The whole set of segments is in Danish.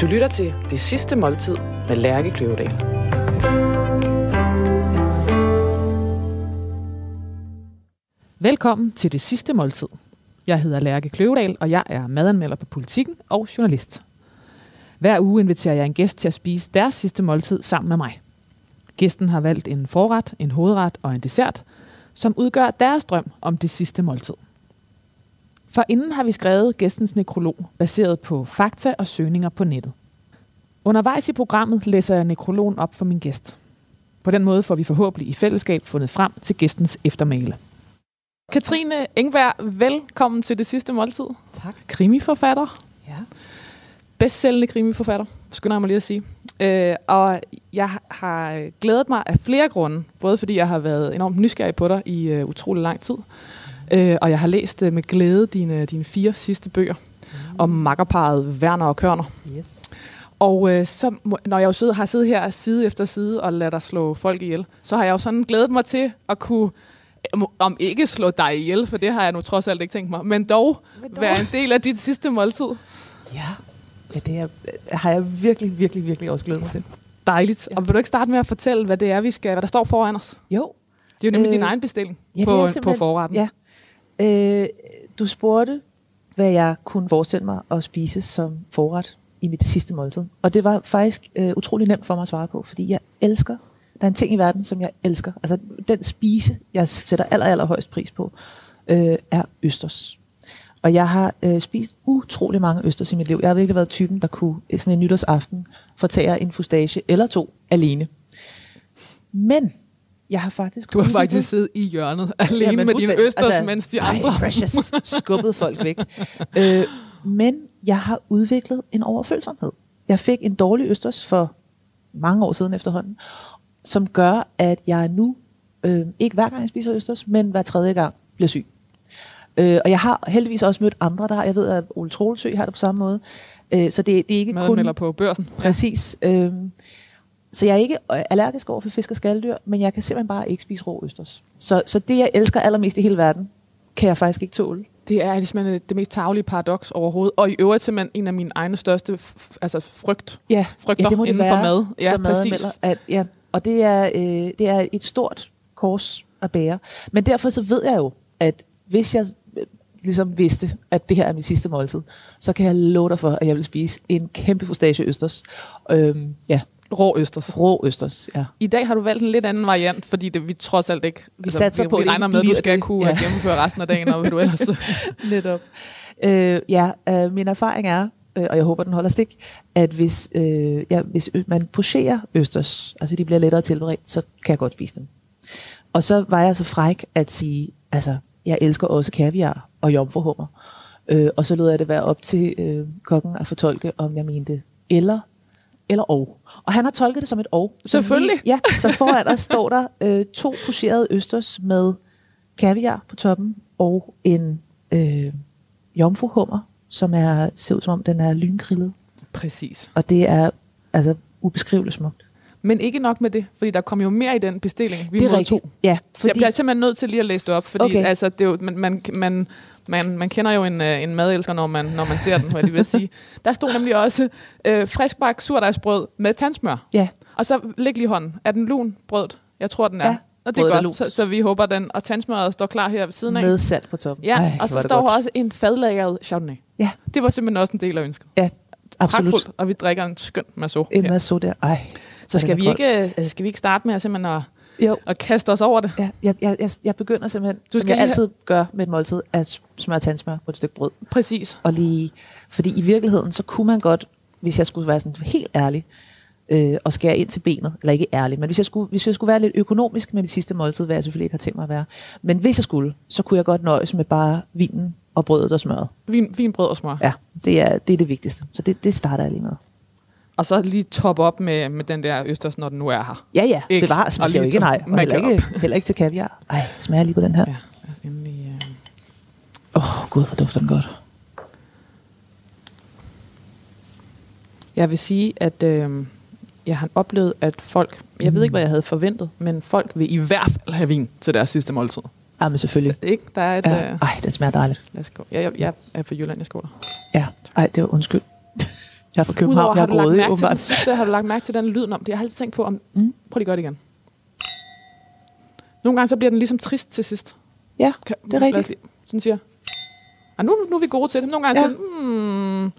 Du lytter til Det Sidste Måltid med Lærke Kløvedal. Velkommen til Det Sidste Måltid. Jeg hedder Lærke Kløvedal, og jeg er madanmelder på Politikken og journalist. Hver uge inviterer jeg en gæst til at spise deres sidste måltid sammen med mig. Gæsten har valgt en forret, en hovedret og en dessert, som udgør deres drøm om det sidste måltid. For inden har vi skrevet gæstens nekrolog, baseret på fakta og søgninger på nettet. Undervejs i programmet læser jeg nekrologen op for min gæst. På den måde får vi forhåbentlig i fællesskab fundet frem til gæstens eftermæle. Katrine Engberg, velkommen til det sidste måltid. Tak. Krimiforfatter. Ja. Bestsellende krimiforfatter, skynder jeg mig lige at sige. Øh, og jeg har glædet mig af flere grunde. Både fordi jeg har været enormt nysgerrig på dig i øh, utrolig lang tid. Øh, og jeg har læst øh, med glæde dine, dine fire sidste bøger mm. om makkerparet Werner og Kørner. Yes. Og øh, så, når jeg jo sidder, har siddet her side efter side og lader dig slå folk ihjel, så har jeg jo sådan glædet mig til at kunne, øh, om ikke slå dig ihjel, for det har jeg nu trods alt ikke tænkt mig, men dog, Men dog. være en del af dit sidste måltid. Ja. ja det er, har jeg virkelig, virkelig, virkelig også glædet mig til. Dejligt. Ja. Og vil du ikke starte med at fortælle, hvad det er, vi skal, hvad der står foran os? Jo. Det er jo nemlig øh, Øh, din egen bestilling ja, på, er på forretten. Ja. Øh, du spurgte, hvad jeg kunne forestille mig at spise som forret i mit sidste måltid. Og det var faktisk øh, utrolig nemt for mig at svare på, fordi jeg elsker, der er en ting i verden, som jeg elsker. Altså den spise, jeg sætter aller, aller højst pris på, øh, er østers. Og jeg har øh, spist utrolig mange østers i mit liv. Jeg har virkelig været typen, der kunne øh, sådan en nytårsaften fortære en fustage eller to alene. Men jeg har faktisk... Du har faktisk siddet i hjørnet alene Jamen, med dine fuldstændig. østers, altså, mens de ej, andre... precious, skubbede folk væk. øh, men jeg har udviklet en overfølsomhed. Jeg fik en dårlig østers for mange år siden efterhånden, som gør, at jeg nu, øh, ikke hver gang jeg spiser østers, men hver tredje gang bliver syg. Øh, og jeg har heldigvis også mødt andre, der har, jeg ved, at Ole Troelsø har det på samme måde. Øh, så det, det er ikke kun... Madmelder på børsen. Præcis. Øhm, så jeg er ikke øh, allergisk over for fisk og skalddyr, men jeg kan simpelthen bare ikke spise rå østers. Så, så det, jeg elsker allermest i hele verden, kan jeg faktisk ikke tåle. Det er simpelthen det mest tavlige paradoks overhovedet. Og i øvrigt simpelthen en af mine egne største f- altså frygt, Ja, frygter ja det må det inden være, for mad. Ja, som præcis. madanmelder, At, ja, og det er, øh, det er et stort kors at bære. Men derfor så ved jeg jo, at hvis jeg øh, ligesom vidste, at det her er mit sidste måltid, så kan jeg love dig for, at jeg vil spise en kæmpe fustage østers. Øhm, ja, Rå østers. rå østers, ja. I dag har du valgt en lidt anden variant, fordi det, vi trods alt ikke... Vi satser vi, på, vi regner med, at du skal det. kunne Ja. gennemføre resten af dagen, og hvad du ellers... Netop. Øh, ja, øh, min erfaring er, øh, og jeg håber, den holder stik, at hvis, øh, ja, hvis man pocherer østers, altså de bliver lettere tilberedt, så kan jeg godt spise dem. Og så var jeg så fræk at sige, altså, jeg elsker også kaviar og jomfruhummer. Øh, og så lod jeg det være op til øh, kokken at fortolke, om jeg mente eller eller og. Og han har tolket det som et og. Selvfølgelig. Lige, ja, så foran os står der øh, to pocherede østers med kaviar på toppen og en øh, jomfruhummer, som er, ser ud som om den er lyngrillet. Præcis. Og det er altså ubeskriveligt smukt. Men ikke nok med det, fordi der kom jo mere i den bestilling, vi det er modtog. rigtigt. Ja, Fordi... Jeg bliver simpelthen nødt til lige at læse det op, fordi Okay. altså, det er jo, man, man, man, man, man kender jo en, øh, en madelsker, når man, når man ser den, hvad lige vil sige. Der stod nemlig også øh, friskbagt surdejsbrød med tandsmør. Ja, Og så læg lige hånden. Er den lun brødet? Jeg tror, den er. Ja, og det er godt, så, så vi håber, den og tandsmøret står klar her ved siden af. med salt på toppen. Ja, Ej, og så står her også en fadlagret chardonnay. Ja, Det var simpelthen også en del af ønsket. ja absolut. Pragtfuldt, og vi drikker en skøn masso. En masse der. Ej, Så skal vi, ikke, altså skal vi ikke starte med at, simpelthen at, Jo, at kaste os over det? ja, jeg, jeg, jeg, jeg begynder simpelthen, Du skal jeg lige have- altid gør med et måltid, at smøre tandsmør på et stykke brød. Præcis. og lige, fordi i virkeligheden, så kunne man godt, hvis jeg skulle være sådan helt ærlig, øh, og skære ind til benet, eller ikke ærlig, men hvis jeg, skulle, hvis jeg skulle være lidt økonomisk med mit sidste måltid, hvad jeg selvfølgelig ikke har tænkt mig at være, men hvis jeg skulle, så kunne jeg godt nøjes med bare vinen og brødet og smøret. Vin, vin, brød og smør. Ja, det er det, er det vigtigste. Så det, det starter jeg lige med. Og så lige top op med, med den der østers, når den nu er her. Ja, ja, Ikke? bevares. Man siger jo ikke nej. Og heller ikke, heller ikke til kaviar. Ej, smager lige på den her. Ja, altså endelig, øh. Åh, oh, gud, hvor dufter den godt. Jeg vil sige, at øh, jeg har oplevet, at folk, jeg ved ikke, hvad jeg havde forventet, men folk vil i hvert fald have vin til deres sidste måltid. Ja, men selvfølgelig. Ikke? Der er et... Ja. Øh, Ej, den smager dejligt. lad os gå. Jeg, jeg, jeg er fra Jylland, jeg skåler. Ja, ej, det var undskyld. Jeg er fra København, jeg har er grådig, mærke til åbenbart. sidste, har du lagt mærke til den lyd om det? Jeg har altid tænkt på, om... Mm. Prøv lige at gøre det igen. Nogle gange så bliver den ligesom trist til sidst. Ja, Kan, Det er rigtigt. lige- Sådan siger. Ah, nu, nu er vi gode til det. Nogle gange Ja. den, hmm.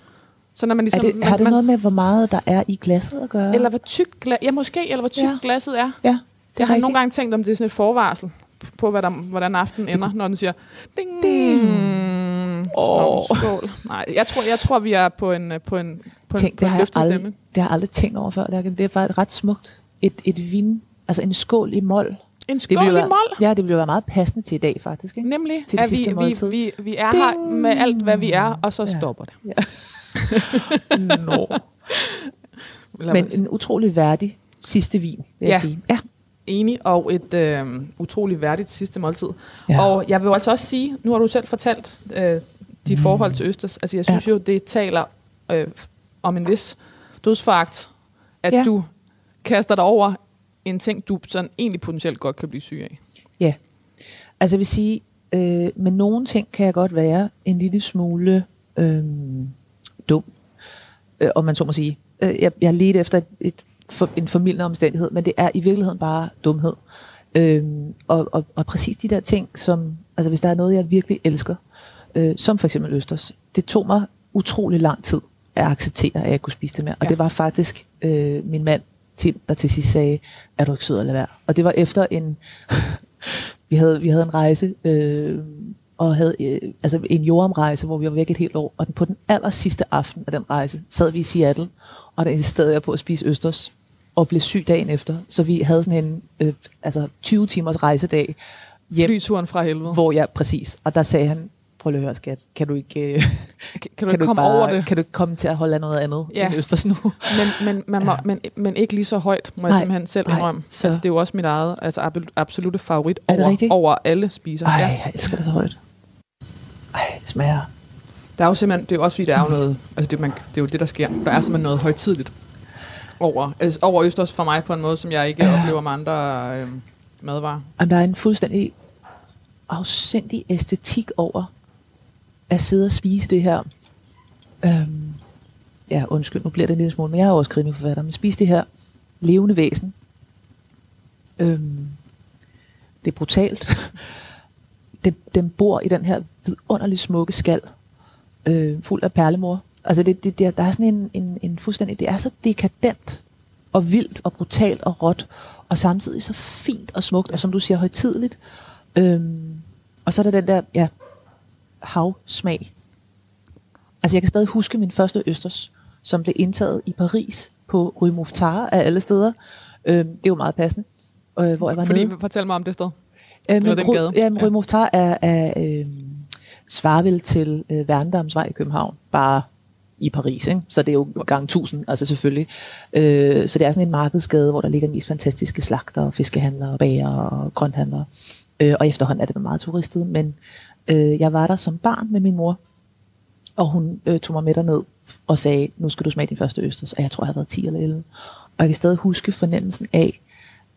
Så når man er ligesom... det, man, har det man, noget med, hvor meget der er i glasset at gøre? Eller hvor tyk, gla- ja, måske, eller hvor tyk Ja. glasset er. ja, det er Jeg har rigtigt. nogle gange tænkt, om det er sådan et forvarsel på, hvad der, hvordan aftenen ender, når den siger ding. Ding. Oh. skål. Nej, jeg tror, jeg tror, vi er på en, på en, på Tænk, en, på det, en har jeg løftet aldrig, stemme. det har jeg aldrig tænkt over før. Det er faktisk ret smukt. Et, et vin, altså en skål i mål. En Det skål i mål. Ja, det være meget passende til i dag, faktisk. Ikke? Nemlig, Til at vi, måltid. vi, vi, vi er Ding. her med alt, hvad vi er, og så Ja. stopper det. Nå. Eller Men en utrolig værdig sidste vin, vil jeg Ja. sige. Ja. enig, og et øh, utrolig værdigt sidste måltid. Ja. Ja. Og jeg vil altså også sige, nu har du selv fortalt øh, dit mm. forhold til Østers. Altså jeg synes ja. jo, det taler øh, om en vis dødsfagt, at Ja. du kaster dig over en ting, du sådan egentlig potentielt godt kan blive syg af. Ja. Altså jeg vil sige, øh, med nogle ting kan jeg godt være en lille smule øh, dum, øh, om man så må sige. Øh, jeg, jeg ledte efter et, et, for, en formidlende omstændighed, men det er i virkeligheden bare dumhed. Øh, og, og, og præcis de der ting, som, altså hvis der er noget, jeg virkelig elsker, øh, som for eksempel Østers, det tog mig utrolig lang tid at acceptere, at jeg kunne spise det mere. Og Ja. det var faktisk øh, min mand, Tim, der til sidst sagde, er du ikke sød at lade være? Og det var efter en, vi havde, vi havde en rejse, øh, og havde øh, altså en jordomrejse, hvor vi var væk et helt år. Og den, på den aller sidste aften af den rejse, sad vi i Seattle, og der insisterede jeg på at spise østers, og blev syg dagen efter. Så vi havde sådan en øh, altså 20 timers rejsedag hjem, Flyturen fra helvede. hvor jeg, præcis, og der sagde han, prøv lige at høre skat, kan du ikke, øh, Kan, kan du komme over det? kan du ikke komme til at holde af noget andet Ja. end østers nu? Men, men, man må, Ja. men, men ikke lige så højt, må jeg Nej, simpelthen selv indrømme. så- Altså, det er jo også mit eget altså, absolut, absolute favorit Er over, rigtigt? over alle spiser. Ej, Ja. jeg elsker det så højt. Ej, det smager. Der er jo simpelthen, det er jo også fordi, der er jo noget, altså det, man, det er jo det, der sker. Der er simpelthen noget højtidligt over, altså over Østers for mig på en måde, som jeg ikke Ja. oplever med andre øh, madvarer. Jamen, der er en fuldstændig afsindig æstetik over at sidde og spise det her. Øhm, ja, undskyld, nu bliver det en lille smule, men jeg er jo også krimiforfatter, men spise det her levende væsen. Øhm, det er brutalt. det, den bor i den her vidunderligt smukke skal, øh, fuld af perlemor. Altså, det, det, der, der er sådan en, en, en fuldstændig, det er så dekadent og vildt og brutalt og råt, og samtidig så fint og smukt, og som du siger, højtidligt. Øhm, og så er der den der, ja, havsmag. Altså jeg kan stadig huske min første østers, som blev indtaget i Paris på Rue Mouffetard af alle steder. Øhm, det er jo meget passende. Øh, hvor jeg var Fordi, nede. fortæl mig om det sted. Øhm, eller den Rue- gade. Ja, Rue Ja. Mouffetard er, er øh, svarer vel til øh, Værendamsvej i København, bare i Paris, ikke? så det er jo gang 1000, altså selvfølgelig. Øh, så det er sådan en markedsgade, hvor der ligger de mest fantastiske slagter, og fiskehandlere, og bager og grønthandlere. Øh, og efterhånden er det meget turistet, men øh, jeg var der som barn med min mor, og hun øh, tog mig med derned og sagde, nu skal du smage din første østers, og jeg tror, jeg har været 10 eller 11. Og jeg kan stadig huske fornemmelsen af,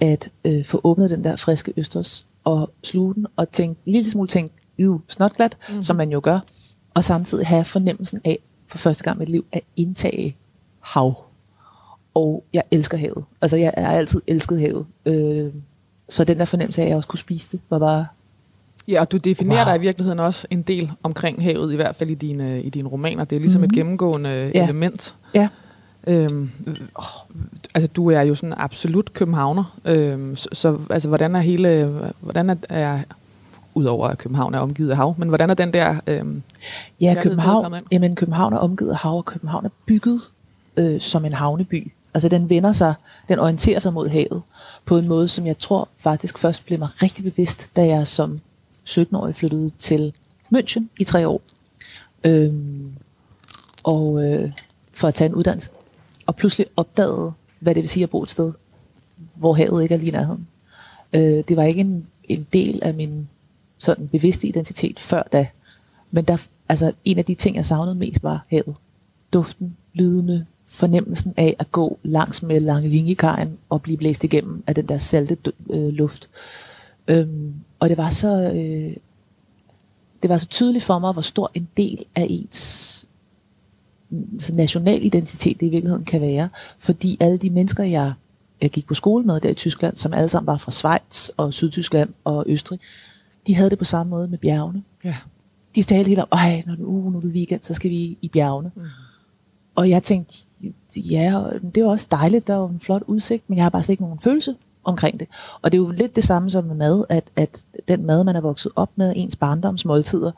at øh, få åbnet den der friske østers, og sluge den, og tænke, en lille smule tænke, iv, snotglat, mm-hmm. som man jo gør, og samtidig have fornemmelsen af, for første gang i mit liv, at indtage hav. Og jeg elsker havet. Altså, jeg har altid elsket havet. Øh, så den der fornemmelse af, at jeg også kunne spise det, var bare Ja, og du definerer Wow. dig i virkeligheden også en del omkring havet, i hvert fald i dine, i dine romaner. Det er ligesom mm-hmm. et Mhm. gennemgående Ja. element. Ja. Øhm, øh, åh, altså, du er jo sådan absolut københavner. Øhm, så, så altså, hvordan er hele... Hvordan er, er Udover at København er omgivet af hav, men hvordan er den der... Øhm, Ja, København, jamen, København er omgivet af hav, og København er bygget øh, som en havneby. Altså den vender sig, den orienterer sig mod havet på en måde, som jeg tror faktisk først blev mig rigtig bevidst, da jeg som 17-årig flyttede til München i tre år. Øhm, og øh, for at tage en uddannelse. Og pludselig opdagede, hvad det vil sige at bo et sted, hvor havet ikke er lige i nærheden. Øh, det var ikke en, en del af min sådan bevidste identitet før da. Men der, altså, en af de ting, jeg savnede mest, var havet. Duften, lydene, fornemmelsen af at gå langs med lange linjekajen og blive blæst igennem af den der salte øh, luft. Øhm, og det var så øh, det var så tydeligt for mig, hvor stor en del af ens så national identitet det i virkeligheden kan være. Fordi alle de mennesker, jeg, jeg gik på skole med der i Tyskland, som alle sammen var fra Schweiz og Sydtyskland og Østrig, de havde det på samme måde med bjergene. Ja. De talte helt om, ej, når, uh, nu er det weekend, så skal vi i bjergene. Mm. Og jeg tænkte, ja, det jo også dejligt, der er jo en flot udsigt, men jeg har bare slet ikke nogen følelse omkring det. Og det er jo lidt det samme som med mad, at, at den mad, man er vokset op med, ens barndomsmåltider,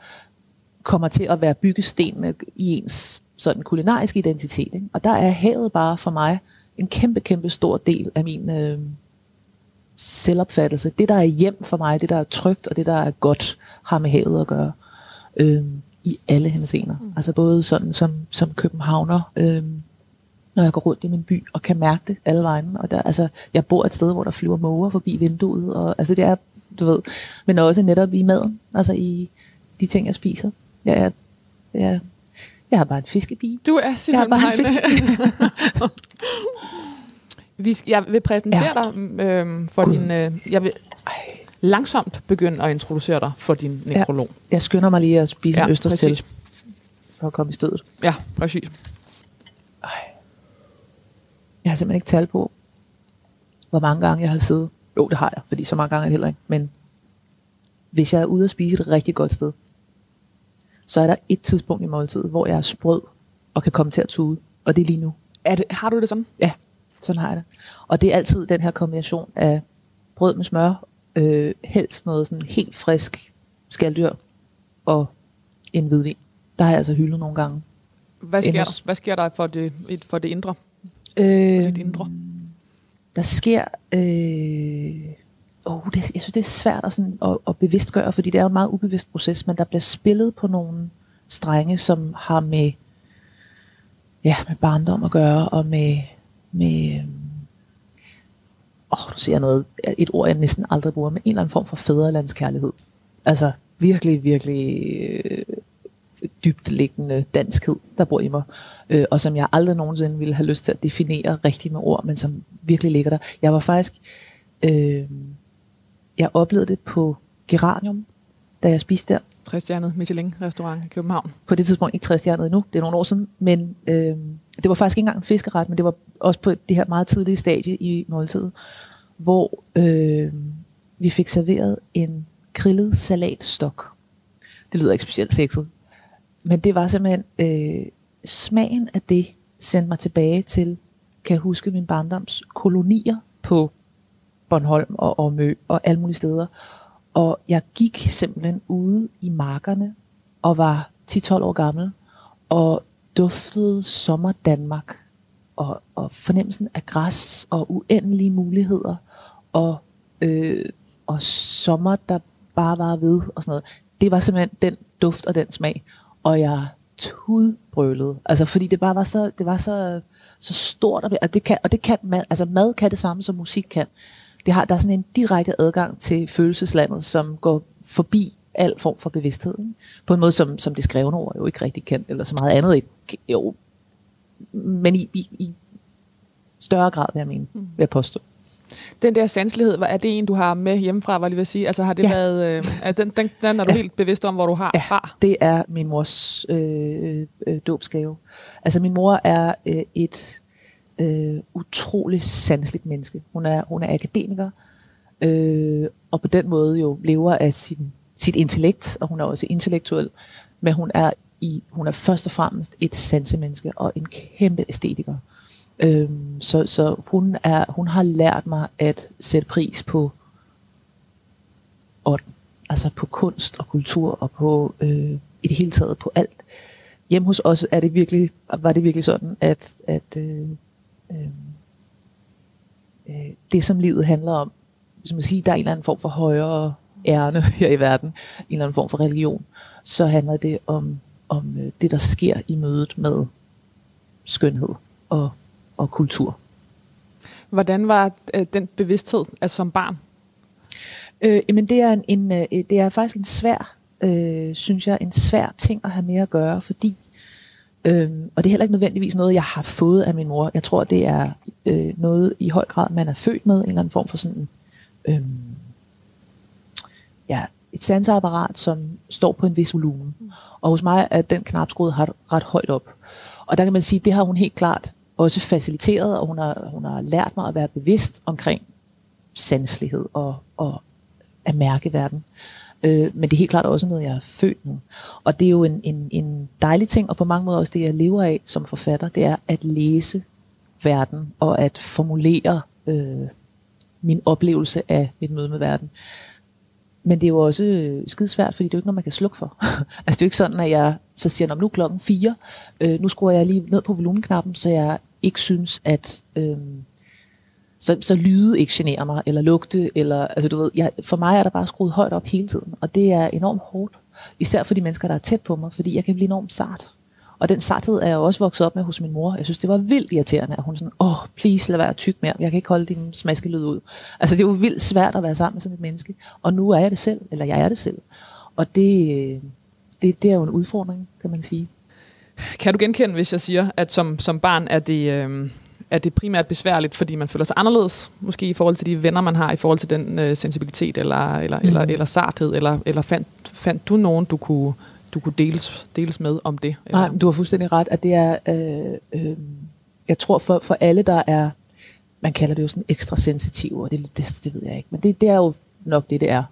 kommer til at være byggestenene i ens sådan kulinariske identitet. Ikke? Og der er havet bare for mig en kæmpe, kæmpe stor del af min øh, selvopfattelse. Det, der er hjem for mig, det, der er trygt, og det, der er godt, har med havet at gøre. Øh, I alle henseender. Mm. Altså både sådan som, som københavner, øh, når jeg går rundt i min by og kan mærke det alle vejen. Og der, altså, jeg bor et sted, hvor der flyver måger forbi vinduet. Og, altså det er, du ved, men også netop i maden, altså i de ting, jeg spiser. Jeg, er, jeg, jeg har bare en fiskepige. Du er simpelthen Jeg har bare en fiskepige. Vi jeg vil præsentere Ja. dig øh, for Gud. din... Øh, jeg vil langsomt begynde at introducere dig for din nekrolog. Jeg skynder mig lige at spise Ja, en østers til, for at komme i stødet. Ja, præcis. Jeg har simpelthen ikke tal på, hvor mange gange jeg har siddet. Jo, det har jeg, fordi så mange gange er det heller ikke. Men hvis jeg er ude at spise et rigtig godt sted, så er der et tidspunkt i måltidet, hvor jeg er sprød og kan komme til at tude. Og det er lige nu. Er det, har du det sådan? Ja, sådan har jeg det. Og det er altid den her kombination af brød med smør, øh, helst noget sådan helt frisk skalddyr og en hvidvin. Der har jeg altså hyldet nogle gange. Hvad sker, hvad sker der for det, for det indre? Øh, Dit indre? der sker... Øh, oh, det, jeg synes, det er svært at, sådan, at, at bevidstgøre, fordi det er en meget ubevidst proces, men der bliver spillet på nogle strenge, som har med, ja, med barndom at gøre, og med... med øh, åh, nu siger jeg noget, et ord, jeg næsten aldrig bruger, men en eller anden form for fædrelandskærlighed. Altså virkelig, virkelig øh, dybt liggende danskhed, der bor i mig, øh, og som jeg aldrig nogensinde ville have lyst til at definere rigtigt med ord, men som virkelig ligger der. Jeg var faktisk, øh, jeg oplevede det på Geranium, da jeg spiste der. Trestjernet Michelin-restaurant i København. På det tidspunkt ikke 60 stjernet endnu, det er nogle år siden, men øh, det var faktisk ikke engang en fiskeret, men det var også på det her meget tidlige stadie i måltidet, hvor øh, vi fik serveret en grillet salatstok. Det lyder ikke specielt sexet, men det var simpelthen øh, smagen af det sendte mig tilbage til, kan jeg huske min barndoms kolonier på Bornholm og Omø og alle mulige steder. Og jeg gik simpelthen ude i markerne og var 10-12 år gammel og duftede sommer Danmark og, og fornemmelsen af græs og uendelige muligheder og, øh, og sommer, der bare var ved og sådan noget. Det var simpelthen den duft og den smag. Og jeg tudbrølede. Altså fordi det bare var så, det var så, så stort. Og det, og det kan, og det kan mad, altså mad kan det samme som musik kan. Det har, der er sådan en direkte adgang til følelseslandet, som går forbi al form for bevidsthed. Ikke? På en måde, som, som det skrevne ord jo ikke rigtig kan, eller så meget andet ikke. Jo, men i, i, i større grad, vil jeg mene, vil jeg påstå. Den der sanselighed, er det en, du har med hjemmefra, var jeg lige ved at sige? Altså har det Ja. været, øh, er den, den, den er du Ja. helt bevidst om, hvor du har Ja. fra? Det er min mors øh, øh, dåbsgave. Altså min mor er øh, et øh, utroligt sanseligt menneske. Hun er, hun er akademiker, øh, og på den måde jo lever af sin, sit intellekt, og hun er også intellektuel, men hun er, i, hun er først og fremmest et sansemenneske og en kæmpe æstetiker. Øhm, så så hun, er, hun har lært mig at sætte pris på ånd, altså på kunst og kultur og på øh, i det hele taget på alt. Hjemme hos os er det virkelig, var det virkelig sådan, at, at øh, øh, øh det som livet handler om, som at sige, der er en eller anden form for højere ærne her i verden, en eller anden form for religion, så handler det om, om øh, det, der sker i mødet med skønhed og, og kultur. Hvordan var øh, den bevidsthed altså som barn? Øh, jamen det er, en, en, øh, det er faktisk en svær, øh, synes jeg, en svær ting at have med at gøre, fordi, øh, og det er heller ikke nødvendigvis noget, jeg har fået af min mor. Jeg tror, det er øh, noget i høj grad, man er født med, en eller anden form for sådan, øh, ja, et sanseapparat, som står på en vis volumen. Mm. Og hos mig er den knap skruet ret, ret højt op. Og der kan man sige, det har hun helt klart også faciliteret, og hun har, hun har lært mig at være bevidst omkring sanselighed og, og at mærke verden. Øh, men det er helt klart også noget, jeg er født med. Og det er jo en, en, en dejlig ting, og på mange måder også det, jeg lever af som forfatter, det er at læse verden og at formulere øh, min oplevelse af mit møde med verden. Men det er jo også øh, skidesvært, fordi det er jo ikke noget, man kan slukke for. altså det er jo ikke sådan, at jeg så siger, nu er klokken fire, øh, nu skruer jeg lige ned på volumenknappen, så jeg ikke synes, at øh, så, så lyde ikke generer mig, eller lugte, eller, altså du ved, jeg, for mig er der bare skruet højt op hele tiden, og det er enormt hårdt. Især for de mennesker, der er tæt på mig, fordi jeg kan blive enormt sart. Og den sarthed er jeg også vokset op med hos min mor. Jeg synes, det var vildt irriterende, at hun sådan, åh, oh, please, lad være tyk mere. Jeg kan ikke holde din smaskelyd ud. Altså, det er jo vildt svært at være sammen med sådan et menneske. Og nu er jeg det selv, eller jeg er det selv. Og det, det, det er jo en udfordring, kan man sige. Kan du genkende, hvis jeg siger, at som, som barn er det, øh, er det primært besværligt, fordi man føler sig anderledes, måske i forhold til de venner, man har, i forhold til den øh, sensibilitet eller, eller, mm. eller, eller sarthed, eller, eller fandt, fandt du nogen, du kunne, du kunne deles, deles med om det? Eller? Nej, du har fuldstændig ret, at det er, øh, øh, jeg tror for, for alle, der er, man kalder det jo sådan ekstra sensitiv, og det, det, det ved jeg ikke, men det, det er jo nok det, det er.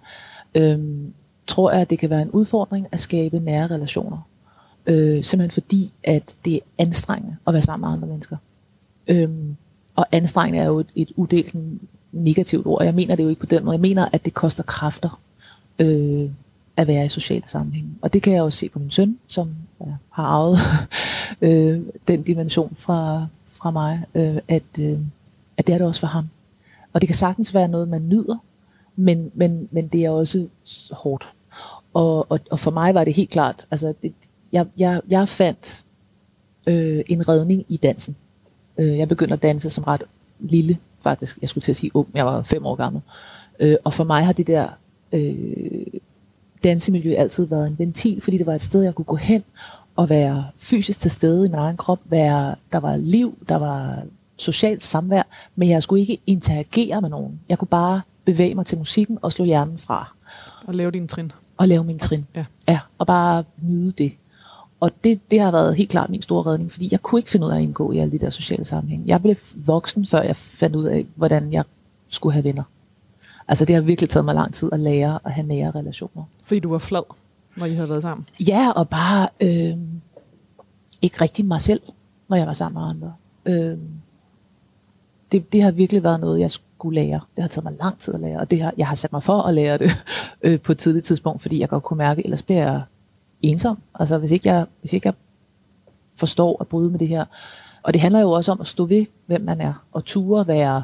Øh, tror jeg, at det kan være en udfordring at skabe nære relationer. Øh, simpelthen fordi, at det er anstrengende at være sammen med andre mennesker. Øh, og anstrengende er jo et, et udelt negativt ord. Jeg mener det jo ikke på den måde. Jeg mener, at det koster kræfter øh, at være i sociale sammenhæng. Og det kan jeg også se på min søn, som ja, har arvet øh, den dimension fra, fra mig, øh, at, øh, at det er det også for ham. Og det kan sagtens være noget, man nyder, men, men, men det er også hårdt. Og, og, og for mig var det helt klart, altså det, jeg, jeg, jeg fandt øh, en redning i dansen. Øh, jeg begyndte at danse som ret lille, faktisk. Jeg skulle til at sige ung, jeg var fem år gammel. Øh, og for mig har det der øh, dansemiljø altid været en ventil, fordi det var et sted, jeg kunne gå hen og være fysisk til stede i min egen krop. Være, der var liv, der var socialt samvær, men jeg skulle ikke interagere med nogen. Jeg kunne bare bevæge mig til musikken og slå hjernen fra. Og lave din trin. Og lave min trin. Ja. ja og bare nyde det. Og det, det har været helt klart min store redning, fordi jeg kunne ikke finde ud af at indgå i alle de der sociale sammenhænge. Jeg blev voksen, før jeg fandt ud af, hvordan jeg skulle have venner. Altså det har virkelig taget mig lang tid at lære at have nære relationer. Fordi du var flad, når I havde været sammen? Ja, og bare øh, ikke rigtig mig selv, når jeg var sammen med andre. Øh, det, det har virkelig været noget, jeg skulle lære. Det har taget mig lang tid at lære, og det har, jeg har sat mig for at lære det øh, på et tidligt tidspunkt, fordi jeg godt kunne mærke, ellers bliver jeg ensom. Altså hvis ikke jeg, hvis ikke jeg forstår at bryde med det her. Og det handler jo også om at stå ved, hvem man er, og ture være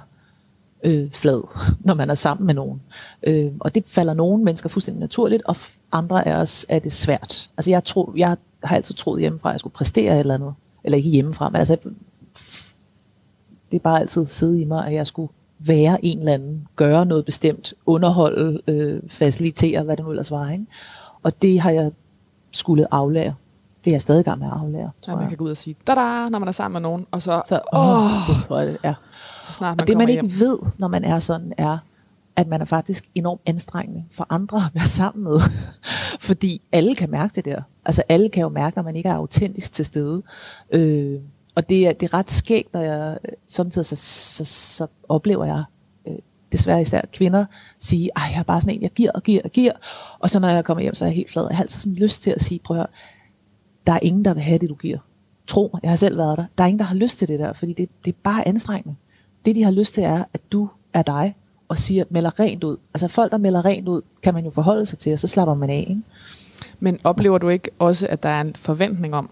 øh, flad, når man er sammen med nogen. Øh, og det falder nogle mennesker fuldstændig naturligt, og andre af os er det svært. Altså jeg, tror, jeg har altid troet hjemmefra, at jeg skulle præstere et eller andet. Eller ikke hjemmefra, men altså det er bare altid siddet i mig, at jeg skulle være en eller anden, gøre noget bestemt, underholde, øh, facilitere, hvad det nu ellers var. Ikke? Og det har jeg skulle aflære. Det er jeg stadig i gang med at aflære, ja, man kan gå ud og sige, da når man er sammen med nogen, og så, så åh, oh, det, ja. Så snart man Og det man ikke hjem. ved, når man er sådan, er, at man er faktisk enormt anstrengende for andre at være sammen med. Fordi alle kan mærke det der. Altså alle kan jo mærke, når man ikke er autentisk til stede. Øh, og det er, det er ret skægt, når jeg samtidig så, så, så oplever jeg desværre især kvinder, sige, at jeg er bare sådan en, jeg giver og giver og giver. Og så når jeg kommer hjem, så er jeg helt flad. Jeg har altid sådan lyst til at sige, prøv at høre, der er ingen, der vil have det, du giver. Tro mig, jeg har selv været der. Der er ingen, der har lyst til det der, fordi det, det er bare anstrengende. Det, de har lyst til, er, at du er dig, og siger, melder rent ud. Altså folk, der melder rent ud, kan man jo forholde sig til, og så slapper man af. Ikke? Men oplever du ikke også, at der er en forventning om,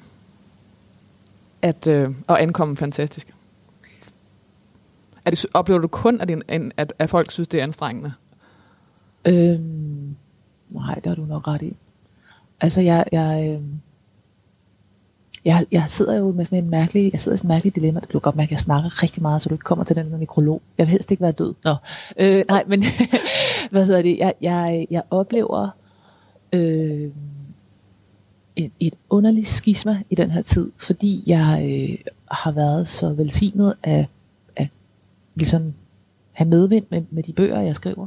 at, øh, at ankomme fantastisk? Er det, oplever du kun, at, en, at, at folk synes, det er anstrengende? Øhm, nej, det har du nok ret i. Altså, jeg, jeg, øh, jeg, jeg sidder jo med sådan en mærkelig, jeg sidder i sådan en mærkelig dilemma. Du kan godt mærke, at jeg snakker rigtig meget, så du ikke kommer til den der nekrolog. Jeg vil helst ikke være død. Nå. Øh, nej, men hvad hedder det? Jeg, jeg, jeg oplever øh, et, et underligt skisma i den her tid, fordi jeg øh, har været så velsignet af ligesom have medvind med, med de bøger, jeg skriver.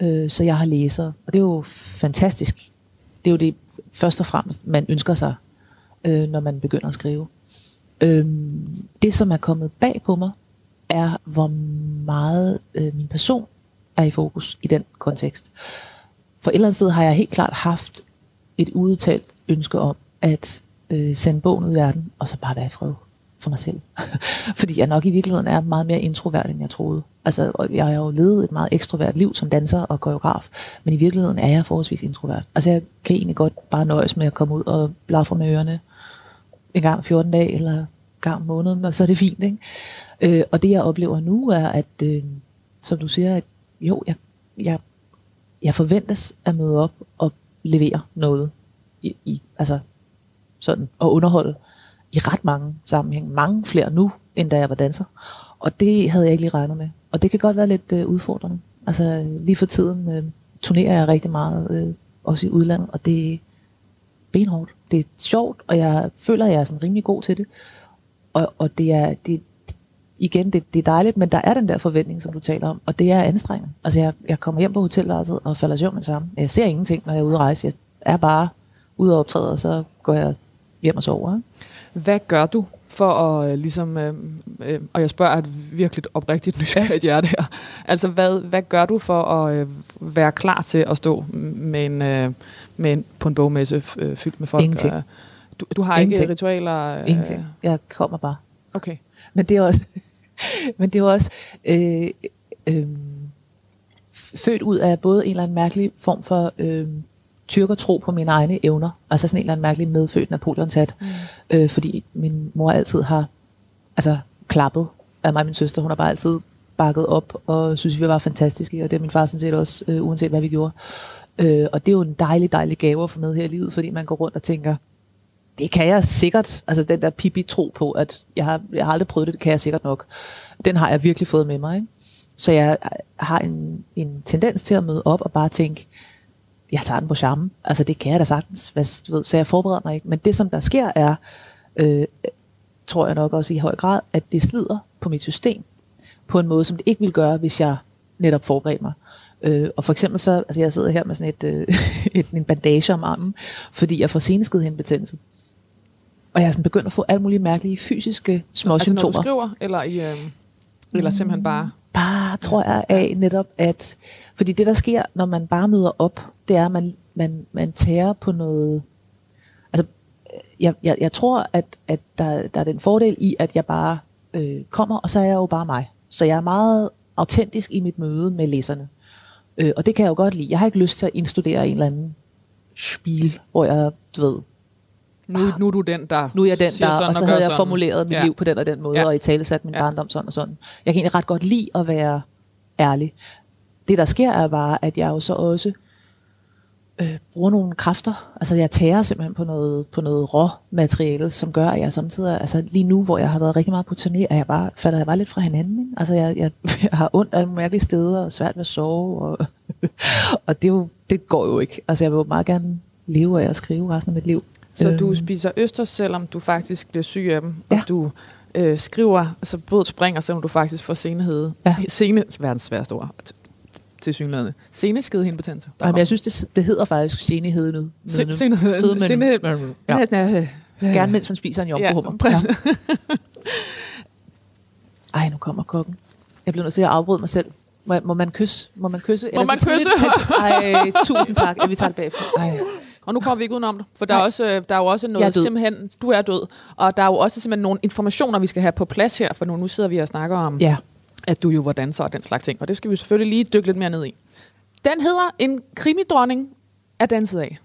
Øh, så jeg har læsere, og det er jo fantastisk. Det er jo det først og fremmest, man ønsker sig, øh, når man begynder at skrive. Øh, det, som er kommet bag på mig, er, hvor meget øh, min person er i fokus i den kontekst. For et eller andet sted har jeg helt klart haft et udtalt ønske om at øh, sende bogen ud i verden, og så bare være i fred for mig selv. Fordi jeg nok i virkeligheden er meget mere introvert, end jeg troede. Altså, jeg har jo levet et meget ekstrovert liv som danser og koreograf, men i virkeligheden er jeg forholdsvis introvert. Altså, jeg kan egentlig godt bare nøjes med at komme ud og blafre med ørerne en gang 14 dage, eller en gang om måneden, og så er det fint, ikke? Øh, og det, jeg oplever nu, er, at, øh, som du siger, at jo, jeg, jeg, jeg forventes at møde op og levere noget i, i altså sådan, og underholde i ret mange sammenhæng. Mange flere nu, end da jeg var danser. Og det havde jeg ikke lige regnet med. Og det kan godt være lidt øh, udfordrende. Altså lige for tiden øh, turnerer jeg rigtig meget, øh, også i udlandet, og det benhårdt. Det er sjovt, og jeg føler, at jeg er sådan rimelig god til det. Og, og det er, det, igen, det, det er dejligt, men der er den der forventning, som du taler om, og det er anstrengende. Altså jeg, jeg kommer hjem på hotelværelset og falder søvn med sammen. Jeg ser ingenting, når jeg er ude at rejse. Jeg er bare ude og optræde, og så går jeg hjem og sover. Ikke? Hvad gør du for at øh, ligesom, øh, øh, og jeg spørger et virkelig oprigtigt nysgerrigt hjerte her, altså hvad, hvad gør du for at øh, være klar til at stå med en, øh, med på en bogmesse øh, fyldt med folk? Ingenting. Og, du, du har Ingenting. ikke ritualer? Øh, Ingenting. Jeg kommer bare. Okay. Men det er også, men det er også øh, øh, født ud af både en eller anden mærkelig form for øh, tyrkertro på mine egne evner, altså sådan en eller anden mærkelig medfødt Napoleonshat, mm. øh, fordi min mor altid har altså klappet af mig og min søster, hun har bare altid bakket op og synes, vi var fantastiske, og det er min far sådan set også, øh, uanset hvad vi gjorde. Øh, og det er jo en dejlig, dejlig gave at få med her i livet, fordi man går rundt og tænker, det kan jeg sikkert, altså den der pipi tro på, at jeg har, jeg har aldrig prøvet det, det kan jeg sikkert nok. Den har jeg virkelig fået med mig. Ikke? Så jeg har en, en tendens til at møde op og bare tænke, jeg tager den på charme. Altså det kan jeg da sagtens. Hvad, du ved, så jeg forbereder mig ikke. Men det som der sker er, øh, tror jeg nok også i høj grad, at det slider på mit system på en måde, som det ikke ville gøre, hvis jeg netop forberedte mig. Øh, og for eksempel så, altså jeg sidder her med sådan et, øh, et, en bandage om armen, fordi jeg får seneskedhindbetændelse. Og jeg er sådan begyndt at få alle mulige mærkelige fysiske små altså, symptomer. når du skriver, eller, i, øh, eller simpelthen bare... Bare, tror jeg, af netop, at... Fordi det, der sker, når man bare møder op, det er, at man, man, man tager på noget... Altså, jeg, jeg, jeg tror, at, at der, der er den fordel i, at jeg bare øh, kommer, og så er jeg jo bare mig. Så jeg er meget autentisk i mit møde med læserne. Øh, og det kan jeg jo godt lide. Jeg har ikke lyst til at indstudere en eller anden spil, hvor jeg, du ved, Nu, nu er du den, der nu er jeg den siger der, sådan og så havde jeg sådan. formuleret mit Ja. liv på den og den måde, Ja. og i tale sat min ja. barndom sådan og sådan. Jeg kan egentlig ret godt lide at være ærlig. Det der sker er bare, at jeg jo så også øh, bruger nogle kræfter. Altså jeg tager simpelthen på noget, på noget rå materiale, som gør, at jeg samtidig, altså lige nu, hvor jeg har været rigtig meget på turné, er jeg bare, falder jeg bare lidt fra hinanden. Ikke? Altså jeg, jeg, jeg har ondt af mærkelige steder, og svært ved at sove, og, og det, jo, det går jo ikke. Altså jeg vil jo meget gerne leve af at skrive resten af mit liv. Så du Øhm. spiser østers, selvom du faktisk bliver syg af dem, Ja. og du øh, skriver, altså båd springer, selvom du faktisk får senehed. Ja. Sene, verdens sværeste ord, til synligheden. Seneskedehindbetændelse. Nej, men jeg synes, det, det hedder faktisk senighed nu. Se- Senehed. Sidemænd. Senehed. Ja. Gerne mens man spiser en jomfruhummer. Ja, Ja. Ej, nu kommer kokken. Jeg bliver nødt til at afbryde mig selv. Må, må man kysse? Må man kysse? Må man kysse? Ej, tusind tak. Ja, vi tager det bagefter. Ej. Og nu kommer vi ikke udenom det, for der er, også, øh, der er jo også noget simpelthen, du er død, og der er jo også simpelthen nogle informationer, vi skal have på plads her, for nu, nu sidder vi og snakker om, Ja. At du jo var danser og den slags ting, og det skal vi selvfølgelig lige dykke lidt mere ned i. Den hedder En krimidronning er danset af.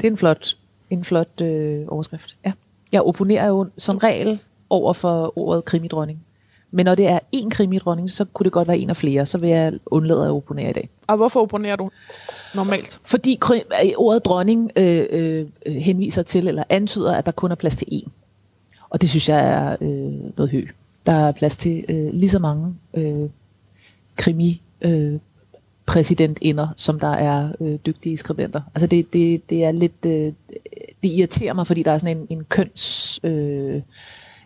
Det er en flot, en flot øh, overskrift. Ja. Jeg opponerer jo som regel over for ordet krimidronning. Men når det er én krimidronning, så kunne det godt være en af flere. Så vil jeg undlade at opponere i dag. Og hvorfor opponerer du normalt? Fordi øh, ordet dronning øh, øh, henviser til, eller antyder, at der kun er plads til én. Og det synes jeg er øh, noget hø. Der er plads til øh, lige så mange øh, krimi øh, præsidentinder, som der er øh, dygtige skribenter. Altså det, det, det er lidt, øh, det irriterer mig, fordi der er sådan en, en køns, øh,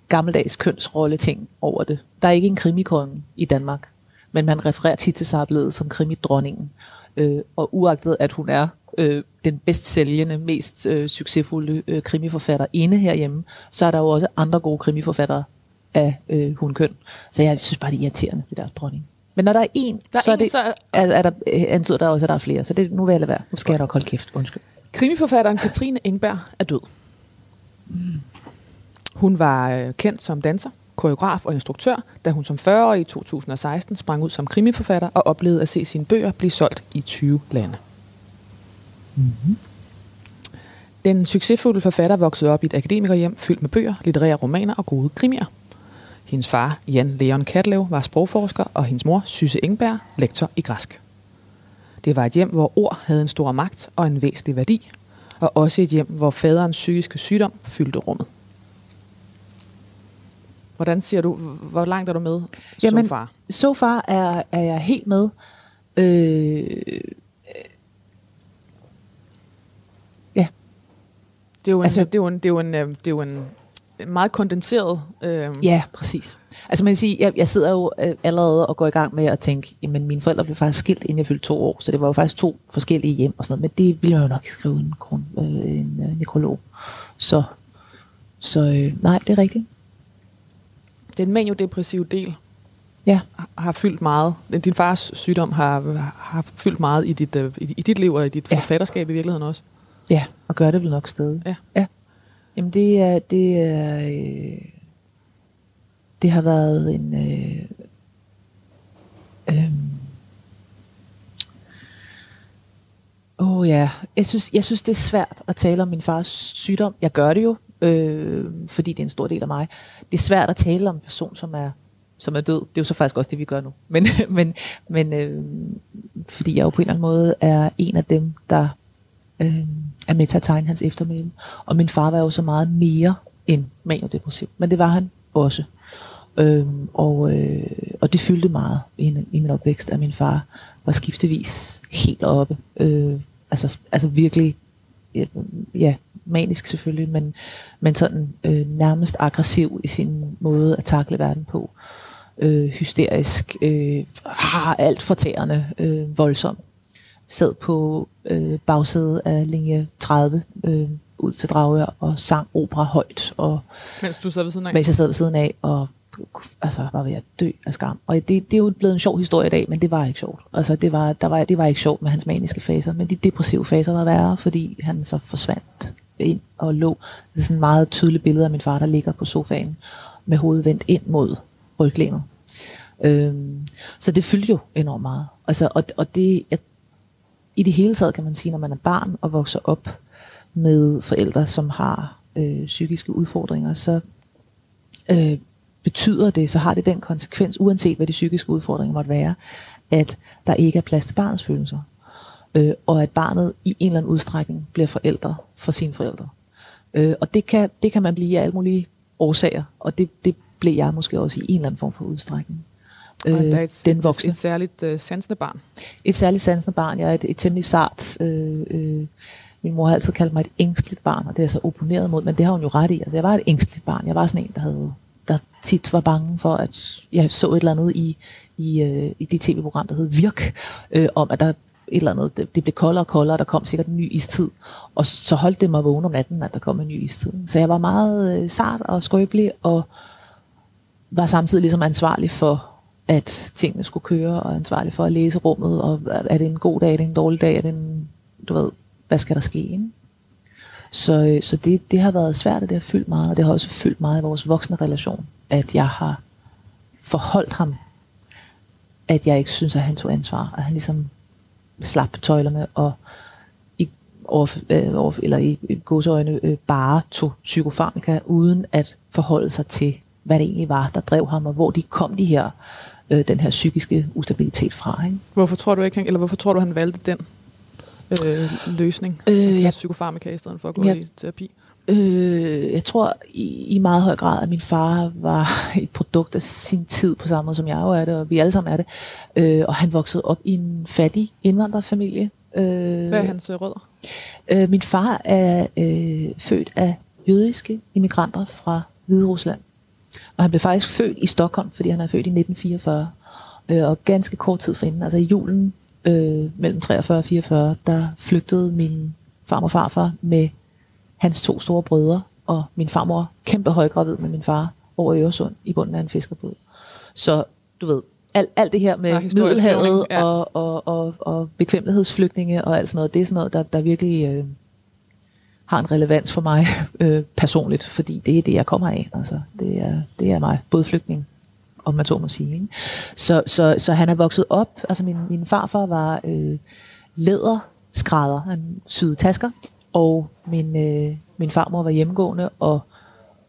gammeldags kønsrolle ting over det. Der er ikke en krimikonge i Danmark. men man refererer tit til Sarbledet som krimidronningen. Øh, og uagtet at hun er øh, den bedst sælgende, mest øh, succesfulde øh, krimiforfatter inde herhjemme, så er der jo også andre gode krimiforfattere af øh, hundkøn. Så jeg synes bare, det er irriterende, det der dronning. Men når der er en, Der er så, er en, det, så er- er, er der, øh, antyder der også, at der er flere. Så det, nu vil jeg lade være. Nu skal jeg nok holde kæft. Undskyld. Krimiforfatteren Katrine Engberg er død. Hun var øh, kendt som danser, koreograf og instruktør, da hun som 40-årig i 2016 sprang ud som krimiforfatter og oplevede at se sine bøger blive solgt i 20 lande. Mm-hmm. Den succesfulde forfatter voksede op i et akademikerhjem fyldt med bøger, litterære romaner og gode krimier. Hendes far, Jan Leon Katlev, var sprogforsker, og hendes mor, Syse Engberg, lektor i græsk. Det var et hjem, hvor ord havde en stor magt og en væsentlig værdi, og også et hjem, hvor faderens psykiske sygdom fyldte rummet. Hvordan siger du, hvor langt er du med, Jamen, så far? So far er, er jeg helt med. Øh, Det er jo en, altså- altså, det er jo en, det er jo en, øh, det er jo en meget kondenseret... Øh, Ja, præcis. Altså man kan sige, jeg, jeg sidder jo øh, allerede og går i gang med at tænke, jamen mine forældre blev faktisk skilt, inden jeg fyldte to år, så det var jo faktisk to forskellige hjem og sådan noget, men det ville jeg jo nok skrive en, grund, øh, en øh, nekrolog. Så, så øh, nej, det er rigtigt. Den maniodepressive del Ja, har- fyldt meget. Din fars sygdom har, har fyldt meget i dit, øh, i, i dit liv og i dit ja. forfatterskab i virkeligheden også. ja, og gør det vel nok stadig. Ja. ja. Jamen det er, det er, øh, det har været en, øh, øh, Åh oh, ja, jeg synes, jeg synes det er svært at tale om min fars sygdom. Jeg gør det jo, øh, fordi det er en stor del af mig. Det er svært at tale om en person, som er, som er død. Det er jo så faktisk også det, vi gør nu. Men, men, men øh, fordi jeg jo på en eller anden måde er en af dem, der øh, er med til at tegne hans eftermæle. Og min far var jo så meget mere end maniodepressiv, men det var han også. Øh, og, øh, og det fyldte meget i, i min opvækst, at min far var skiftevis helt oppe. Øh, altså, altså virkelig, øh, ja, manisk selvfølgelig, men, men sådan øh, nærmest aggressiv i sin måde at takle verden på. Øh, hysterisk, øh, har alt fortærende, øh, voldsom. Sad på øh, bagsædet af linje 30 øh, ud til Dragør og sang opera højt og Mens du sad ved siden af. mens jeg sad ved siden af, og altså, var ved at dø af skam. Og det, det er jo blevet en sjov historie i dag, men det var ikke sjovt. Altså, det var, der var, det var ikke sjovt med hans maniske faser, men de depressive faser var værre, fordi han så forsvandt ind og lå. Det er sådan et meget tydeligt billede af min far, der ligger på sofaen med hovedet vendt ind mod ryglænet. Øhm, så det fyldte jo enormt meget. Altså, og, og det, jeg, i det hele taget kan man sige, når man er barn og vokser op med forældre, som har øh, psykiske udfordringer, så øh, betyder det, så har det den konsekvens, uanset hvad de psykiske udfordringer måtte være, at der ikke er plads til barnets følelser. Øh, og at barnet i en eller anden udstrækning bliver forældre for sine forældre. Øh, og det kan, det kan man blive af alle mulige årsager, og det, det blev jeg måske også i en eller anden form for udstrækning. Og der er Øh, et, den voksne. Et, et særligt øh, sansende barn. Et særligt sansende barn. Jeg er et, et temmelig sart. Øh, øh, min mor har altid kaldt mig et ængstligt barn, og det er jeg så opponeret mod, men det har hun jo ret i. Altså, jeg var et ængstligt barn. Jeg var sådan en, der, havde, der tit var bange for, at jeg så et eller andet i, i, øh, i det tv-program, der hed Virk, øh, om at der et eller andet, det, det blev koldere og koldere, og der kom sikkert en ny istid. Og så holdt det mig vågen om natten, at der kom en ny istid. Så jeg var meget øh, sart og skrøbelig, og var samtidig ligesom ansvarlig for, at tingene skulle køre, og ansvarlig for at læse rummet, og er det en god dag, er det en dårlig dag, er det en, du ved, hvad skal der ske? Ikke? Så, så det, det har været svært, og det har fyldt meget, og det har også fyldt meget i vores voksne relation, at jeg har forholdt ham, at jeg ikke synes, at han tog ansvar, at han ligesom slap tøjlerne, og i, over, øh, over, eller i, i godsøjne øh, bare tog psykofarmika, uden at forholde sig til, hvad det egentlig var, der drev ham, og hvor de kom de her, øh, den her psykiske ustabilitet fra. Ikke? Hvorfor tror du ikke, han, eller hvorfor tror du, han valgte den øh, løsning? Øh, tage jeg- psykofarmaka i stedet for at gå Jeg- i terapi? Øh, jeg tror i, i meget høj grad, at min far var et produkt af sin tid, på samme måde som jeg jo er det, og vi alle sammen er det. Øh, og han voksede op i en fattig indvandrerfamilie. Øh, Hvad er hans øh, rødder? Øh, min far er øh, født af jødiske immigranter fra Hvide Rusland. Og han blev faktisk født i Stockholm, fordi han er født i 1944. Øh, og ganske kort tid forinden, altså i julen øh, mellem 43 og 44, der flygtede min farmor og farfar med hans to store brødre, og min farmor kæmpe højgravid med min far over Øresund i bunden af en fiskerbåd. Så du ved, alt, alt det her med historieskrivning, Middelhavet ja. og, og, og, og bekvemmelighedsflygtninge og alt sådan noget, det er sådan noget, der, der virkelig øh, har en relevans for mig øh, personligt, fordi det er det, jeg kommer af. Altså, det, er, det er mig, både flygtning, om man så må sige. Ikke? Så, så, så han er vokset op, altså min, min farfar var øh, læderskrædder, han syede tasker, og min, øh, min farmor var hjemmegående, og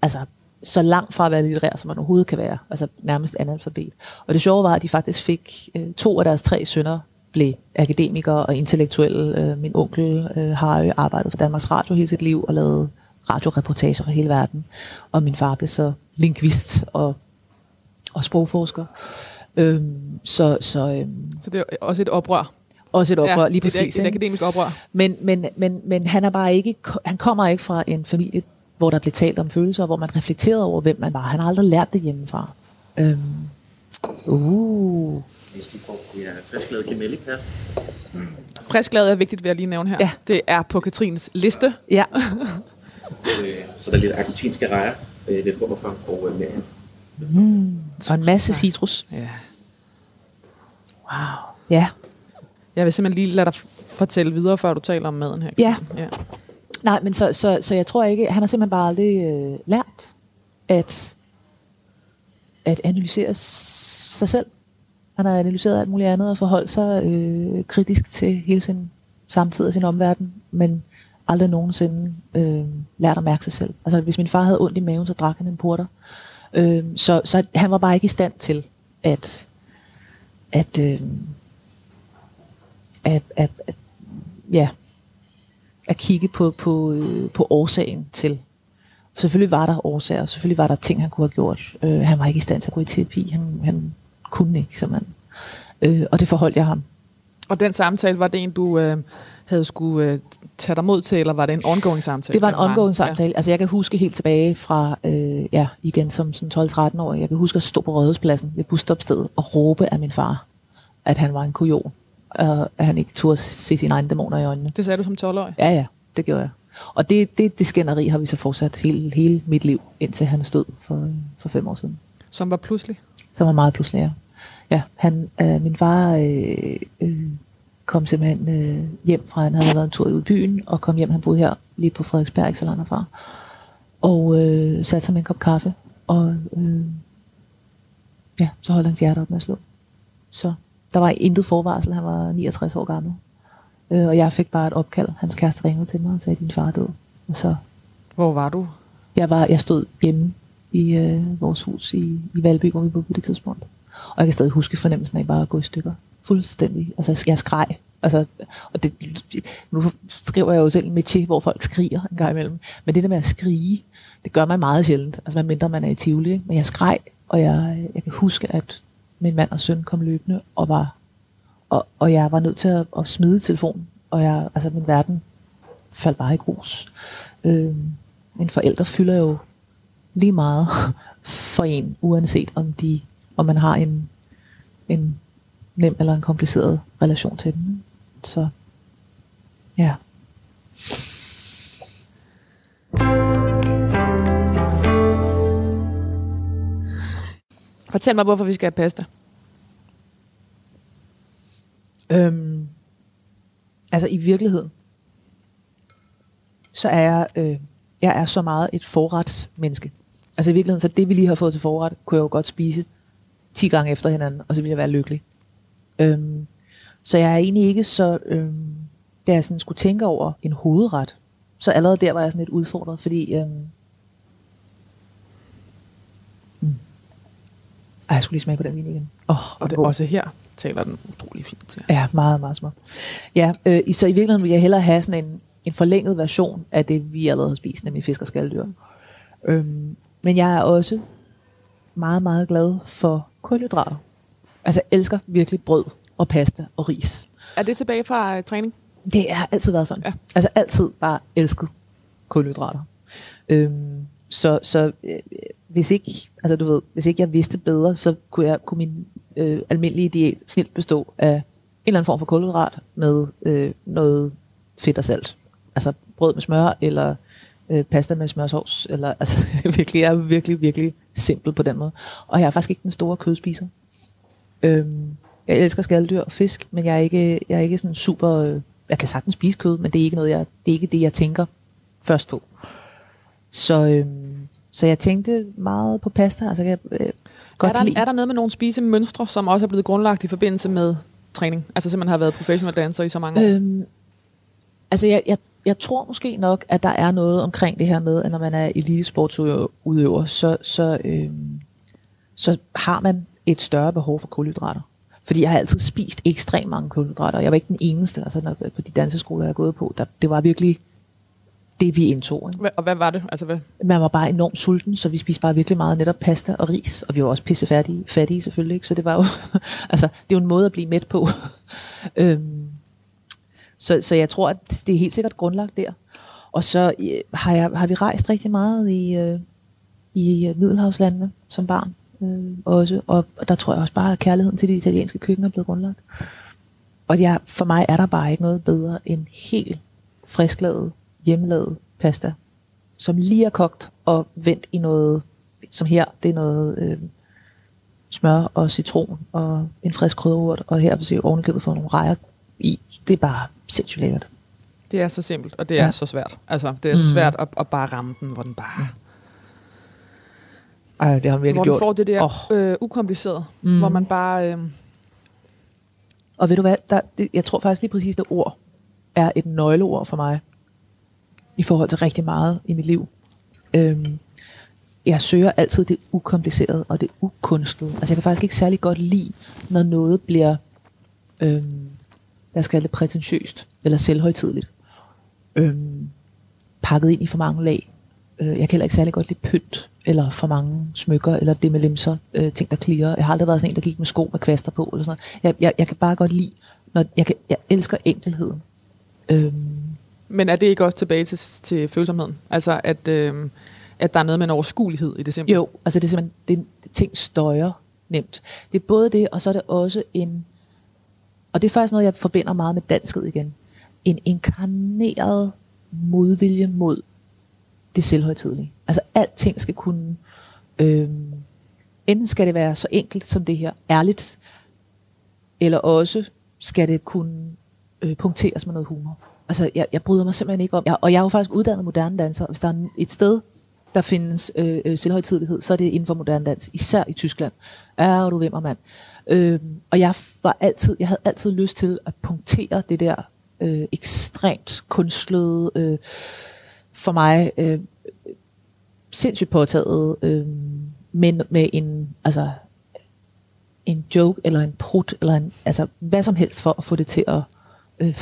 altså så langt fra at være litterær, som man overhovedet kan være. Altså nærmest analfabet. Og det sjove var, at de faktisk fik øh, to af deres tre sønner blev akademikere og intellektuelle. Øh, min onkel øh, har jo arbejdet for Danmarks Radio hele sit liv og lavet radioreportager fra hele verden. Og min far blev så lingvist og, og sprogforsker. Øhm, så så øhm, Så det er også et oprør. også et oprør, ja, lige et, præcis. et, et ikke? akademisk oprør. Men, men, men, men han er bare ikke, han kommer ikke fra en familie, hvor der blev talt om følelser, hvor man reflekterede over, hvem man var. Han har aldrig lært det hjemmefra. Øhm, uh, Hvis de får ja, frisklavet gemellekast. Frisklaget er vigtigt, vil jeg lige nævne her. Ja. Det er på Katrines liste. ja. Øh, så der er lidt argentinske rejer, øh, lidt hummer for, og øh, med Og en masse citrus. Ja. Wow. Ja. Jeg vil simpelthen lige lade dig fortælle videre, før du taler om maden her. Ja. Ja. Nej, men så, så, så jeg tror ikke, han har simpelthen bare aldrig øh, lært at, at analysere s- sig selv. Han har analyseret alt muligt andet og forholdt sig øh, kritisk til hele sin samtid og sin omverden, men aldrig nogensinde øh, lært at mærke sig selv. Altså hvis min far havde ondt i maven, så drak han en porter. Øh, så, så han var bare ikke i stand til at, at, øh, at, at, at ja, at kigge på, på, øh, på årsagen til. Selvfølgelig var der årsager, selvfølgelig var der ting, han kunne have gjort. Øh, han var ikke i stand til at gå i terapi. Han, han kunne ikke, simpelthen. Øh, og det forholdt jeg ham. Og den samtale, var det en, du øh, havde skulle øh, tage dig mod til, eller var det en ongoing samtale? Det var en ongoing samtale. Altså jeg kan huske helt tilbage fra, øh, ja, igen som sådan 12-13 år, jeg kan huske at stå på Rådhuspladsen ved busstopstedet og råbe af min far, at han var en kujon, og at han ikke turde se sine egne dæmoner i øjnene. Ja. Det sagde du som 12-årig? Ja, ja, det gjorde jeg. Og det, det, det skænderi har vi så fortsat hele, hele mit liv, indtil han stod for, for fem år siden. Som var pludselig? Som var meget pludselig, ja. Ja han, øh, min far øh, øh, kom simpelthen øh, hjem fra, han havde været en tur i byen, og kom hjem, han boede her lige på Frederiksberg, ikke så langt herfra. Og øh, satte sig med en kop kaffe, og øh, ja, så holdt hans hjerte op med at slå. Så der var intet forvarsel, han var 69 år gammel. Øh, og jeg fik bare et opkald. Hans kæreste ringede til mig og sagde, din far er død. Og så Hvor var du? jeg, var, jeg stod hjemme i øh, vores hus i, i Valby, hvor vi boede på det tidspunkt. Og jeg kan stadig huske fornemmelsen af bare at gå i stykker. Fuldstændig. Altså, jeg skreg. Altså, og det, nu skriver jeg jo selv en métier, hvor folk skriger en gang imellem. Men det der med at skrige, det gør man meget sjældent. Altså, man mindre man er i Tivoli. Ikke? Men jeg skreg, og jeg, jeg kan huske, at min mand og søn kom løbende, og var og, og jeg var nødt til at, at smide telefonen, og jeg, altså min verden faldt bare i grus. Øh, mine forældre fylder jo lige meget for en, uanset om de, om man har en, en nem eller en kompliceret relation til dem. Så ja. Fortæl mig, hvorfor vi skal have pasta. Øhm, altså i virkeligheden, så er jeg, øh, jeg er så meget et forretsmenneske. Altså i virkeligheden, så det vi lige har fået til forret, kunne jeg jo godt spise 10 gange efter hinanden, og så ville jeg være lykkelig. Øhm, så jeg er egentlig ikke så, øhm, da jeg sådan skulle tænke over en hovedret, så allerede der var jeg sådan lidt udfordret, fordi øhm, mm. Ej, jeg skulle lige smage på den vin igen. Oh, Og det, også her taler den utrolig fint til. Ja, meget, meget små. Ja, øh, så i virkeligheden vil jeg hellere have sådan en, en forlænget version af det, vi allerede har spist, nemlig fisk og skaldyr. Øhm, men jeg er også meget, meget glad for kulhydrater. Altså, jeg elsker virkelig brød og pasta og ris. Er det tilbage fra uh, træning? Det har altid været sådan. Ja. Altså altid bare elsket kulhydrater. Øhm, så så øh, hvis ikke, altså du ved, hvis ikke jeg vidste bedre, så kunne, jeg, kunne min øh, almindelige diæt snilt bestå af en eller anden form for kulhydrat med øh, noget fedt og salt. Altså brød med smør, eller øh, pasta med smørsovs, eller altså virkelig, jeg er virkelig, virkelig simpel på den måde. Og jeg er faktisk ikke den store kødspiser. Øhm, jeg elsker skalddyr og fisk, men jeg er ikke, jeg er ikke sådan super... Øh, jeg kan sagtens spise kød, men det er ikke noget, jeg, det er ikke det, jeg tænker først på. Så, øhm, så jeg tænkte meget på pasta. Altså, jeg øh, godt er, der, lide. er der noget med nogle spisemønstre, som også er blevet grundlagt i forbindelse med træning? Altså simpelthen har været professional danser i så mange år? Øhm, altså, jeg, jeg, jeg tror måske nok, at der er noget omkring det her med, at når man er elitesportsudøver, så, så, øhm, så har man et større behov for kulhydrater. Fordi jeg har altid spist ekstremt mange kulhydrater. Jeg var ikke den eneste. Altså, når, på de danseskoler, jeg har gået på, der, det var virkelig det, vi indtog. Ikke? Og hvad var det? Altså, hvad? Man var bare enormt sulten, så vi spiste bare virkelig meget netop pasta og ris. Og vi var også pisse fattige, fattige selvfølgelig. Ikke? Så det var jo, altså, det er jo en måde at blive mæt på. øhm, så, så jeg tror, at det er helt sikkert grundlagt der. Og så øh, har, jeg, har vi rejst rigtig meget i, øh, i øh, Middelhavslandene som barn. Øh, også, og, og der tror jeg også bare, at kærligheden til det italienske køkken er blevet grundlagt. Og jeg, for mig er der bare ikke noget bedre end helt frisklavet, hjemmelavet pasta, som lige er kogt og vendt i noget, som her, det er noget øh, smør og citron og en frisk krydderurt, og her vil se ovenikøbet få nogle rejer i. Det er bare sindssygt lækkert. Det er så simpelt, og det er Ja. så svært. Altså, det er så Mm. svært at, at bare ramme den, hvor den bare... Ej, det har virkelig Hvor gjort. får det der Åh. øh, ukompliceret, Mm. hvor man bare... Øh, Og ved du hvad, der, det, jeg tror faktisk lige præcis, det ord er et nøgleord for mig i forhold til rigtig meget i mit liv. Øhm, jeg søger altid det ukomplicerede og det ukunstede. Altså jeg kan faktisk ikke særlig godt lide, når noget bliver, øhm, jeg skal kalde det prætentiøst eller selvhøjtidligt. Øhm, pakket ind i for mange lag. Øh, jeg kan heller ikke særlig godt lide pynt, eller for mange smykker, eller det med limser, øh, ting der klirer. Jeg har aldrig været sådan en, der gik med sko med kvaster på, eller sådan noget. Jeg, jeg, jeg kan bare godt lide, når jeg, kan, jeg elsker enkelheden. Øhm, men er det ikke også tilbage til, til følsomheden? Altså, at, øh, at der er noget med en overskuelighed i det simple? Jo, altså det er simpelthen, det, ting støjer nemt. Det er både det, og så er det også en, og det er faktisk noget, jeg forbinder meget med dansket igen, en inkarneret modvilje mod det selvhøjtidlige. Altså alting skal kunne, Øh, enten skal det være så enkelt som det her, ærligt, eller også skal det kunne øh, punkteres med noget humor. Altså, jeg, jeg bryder mig simpelthen ikke om, jeg, og jeg er jo faktisk uddannet moderne danser. Hvis der er et sted, der findes øh, øh, selvhøjtidlighed, så er det inden for moderne dans, især i Tyskland. Er du vimmer, mand. Øh, og jeg var altid, jeg havde altid lyst til at punktere det der øh, ekstremt kunstlede, øh, for mig øh, sindssygt påtaget, øh, men med en, altså, en joke, eller en prut, eller en, altså, hvad som helst for at få det til at, øh,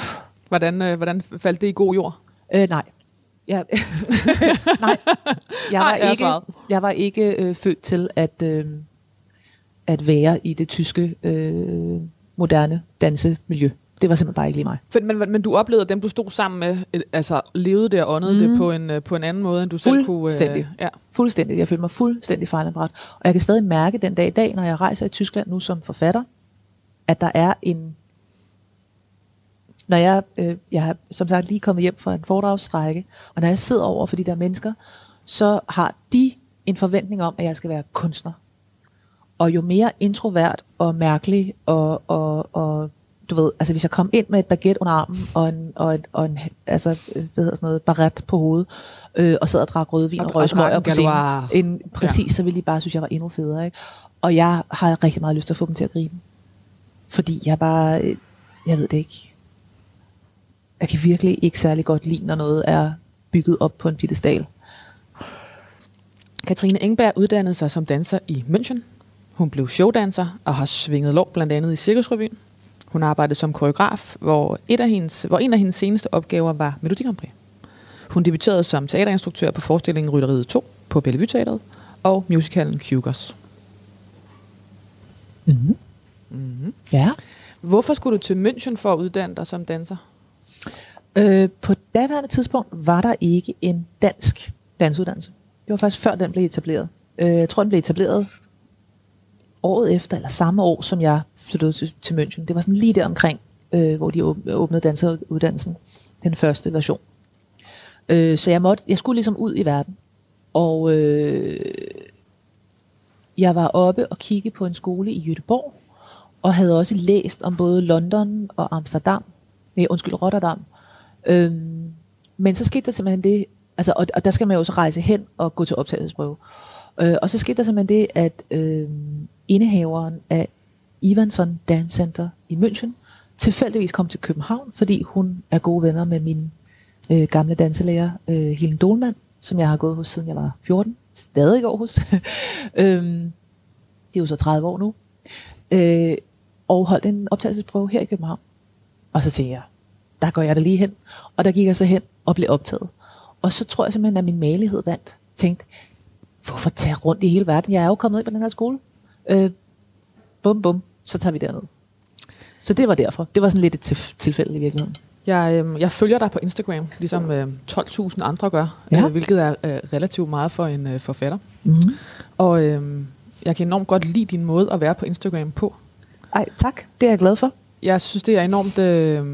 Hvordan, øh, hvordan faldt det i god jord? Øh, nej. Jeg, nej. Jeg var Nej, jeg ikke, jeg var ikke øh, født til at, øh, at være i det tyske øh, moderne dansemiljø. Det var simpelthen bare ikke lige mig. For, men, men du oplevede, at dem, du stod sammen med, øh, altså levede det og åndede mm. det på en, øh, på en anden måde, end du selv kunne... Fuldstændig. ja. Fuldstændig. Jeg følte mig fuldstændig fejlanbræt. Og jeg kan stadig mærke den dag i dag, når jeg rejser i Tyskland nu som forfatter, at der er en... Når jeg, øh, jeg har som sagt lige kommet hjem fra en foredragsrække, og når jeg sidder over for de der mennesker, så har de en forventning om, at jeg skal være kunstner. Og jo mere introvert og mærkelig og, og, og du ved, altså hvis jeg kom ind med et baguette under armen og en, og en, og en altså, øh, hvad hedder sådan noget, baret på hovedet, øh, og sad og drak rødvin og, Og- røg smøger på en scenen. En, præcis, ja. så ville de bare synes, jeg var endnu federe. Ikke? Og jeg har rigtig meget lyst til at få dem til at grine. Fordi jeg bare, øh, jeg ved det ikke. Jeg kan virkelig ikke særlig godt lide, når noget er bygget op på en pittestal. Katrine Engberg uddannede sig som danser i München. Hun blev showdanser og har svinget lov blandt andet i Cirkusrevyen. Hun arbejdede som koreograf, hvor, et af hendes, hvor en af hendes seneste opgaver var Melodi Grand Prix. Hun debuterede som teaterinstruktør på forestillingen Rytteriet 2 på Bellevue Teatret og musicalen Hugers. Mm-hmm. Mm-hmm. Ja. Hvorfor skulle du til München for at uddanne dig som danser? Øh, på daværende tidspunkt var der ikke en dansk dansuddannelse. Det var faktisk før den blev etableret. Øh, jeg tror, den blev etableret året efter, eller samme år, som jeg flyttede til, til München. Det var sådan lige der omkring, øh, hvor de åbnede danseruddannelsen, den første version. Øh, så jeg, måtte, jeg skulle ligesom ud i verden. Og øh, jeg var oppe og kigge på en skole i Göteborg, og havde også læst om både London og Amsterdam, nej, undskyld, Rotterdam. Øhm, men så skete der simpelthen det, altså, og, og der skal man jo så rejse hen og gå til optagelsesprøve. Øh, og så skete der simpelthen det, at øh, indehaveren af Ivanson Dance Center i München tilfældigvis kom til København, fordi hun er gode venner med min øh, gamle danselærer, øh, Helen Dolman, som jeg har gået hos siden jeg var 14, stadig går hos. øhm, det er jo så 30 år nu. Øh, og holdt en optagelsesprøve her i København. Og så tænkte jeg, der går jeg da lige hen. Og der gik jeg så hen og blev optaget. Og så tror jeg simpelthen, at min malighed vandt. Tænkte, hvorfor tage rundt i hele verden? Jeg er jo kommet ind på den her skole. Øh, bum, bum, så tager vi derned. Så det var derfor. Det var sådan lidt et tilf- tilfælde i virkeligheden. Jeg, øh, jeg følger dig på Instagram, ligesom øh, 12.000 andre gør, Ja. øh, hvilket er øh, relativt meget for en øh, forfatter. Mm-hmm. Og øh, jeg kan enormt godt lide din måde at være på Instagram på. Ej, tak. Det er jeg glad for. Jeg synes, det er enormt øh,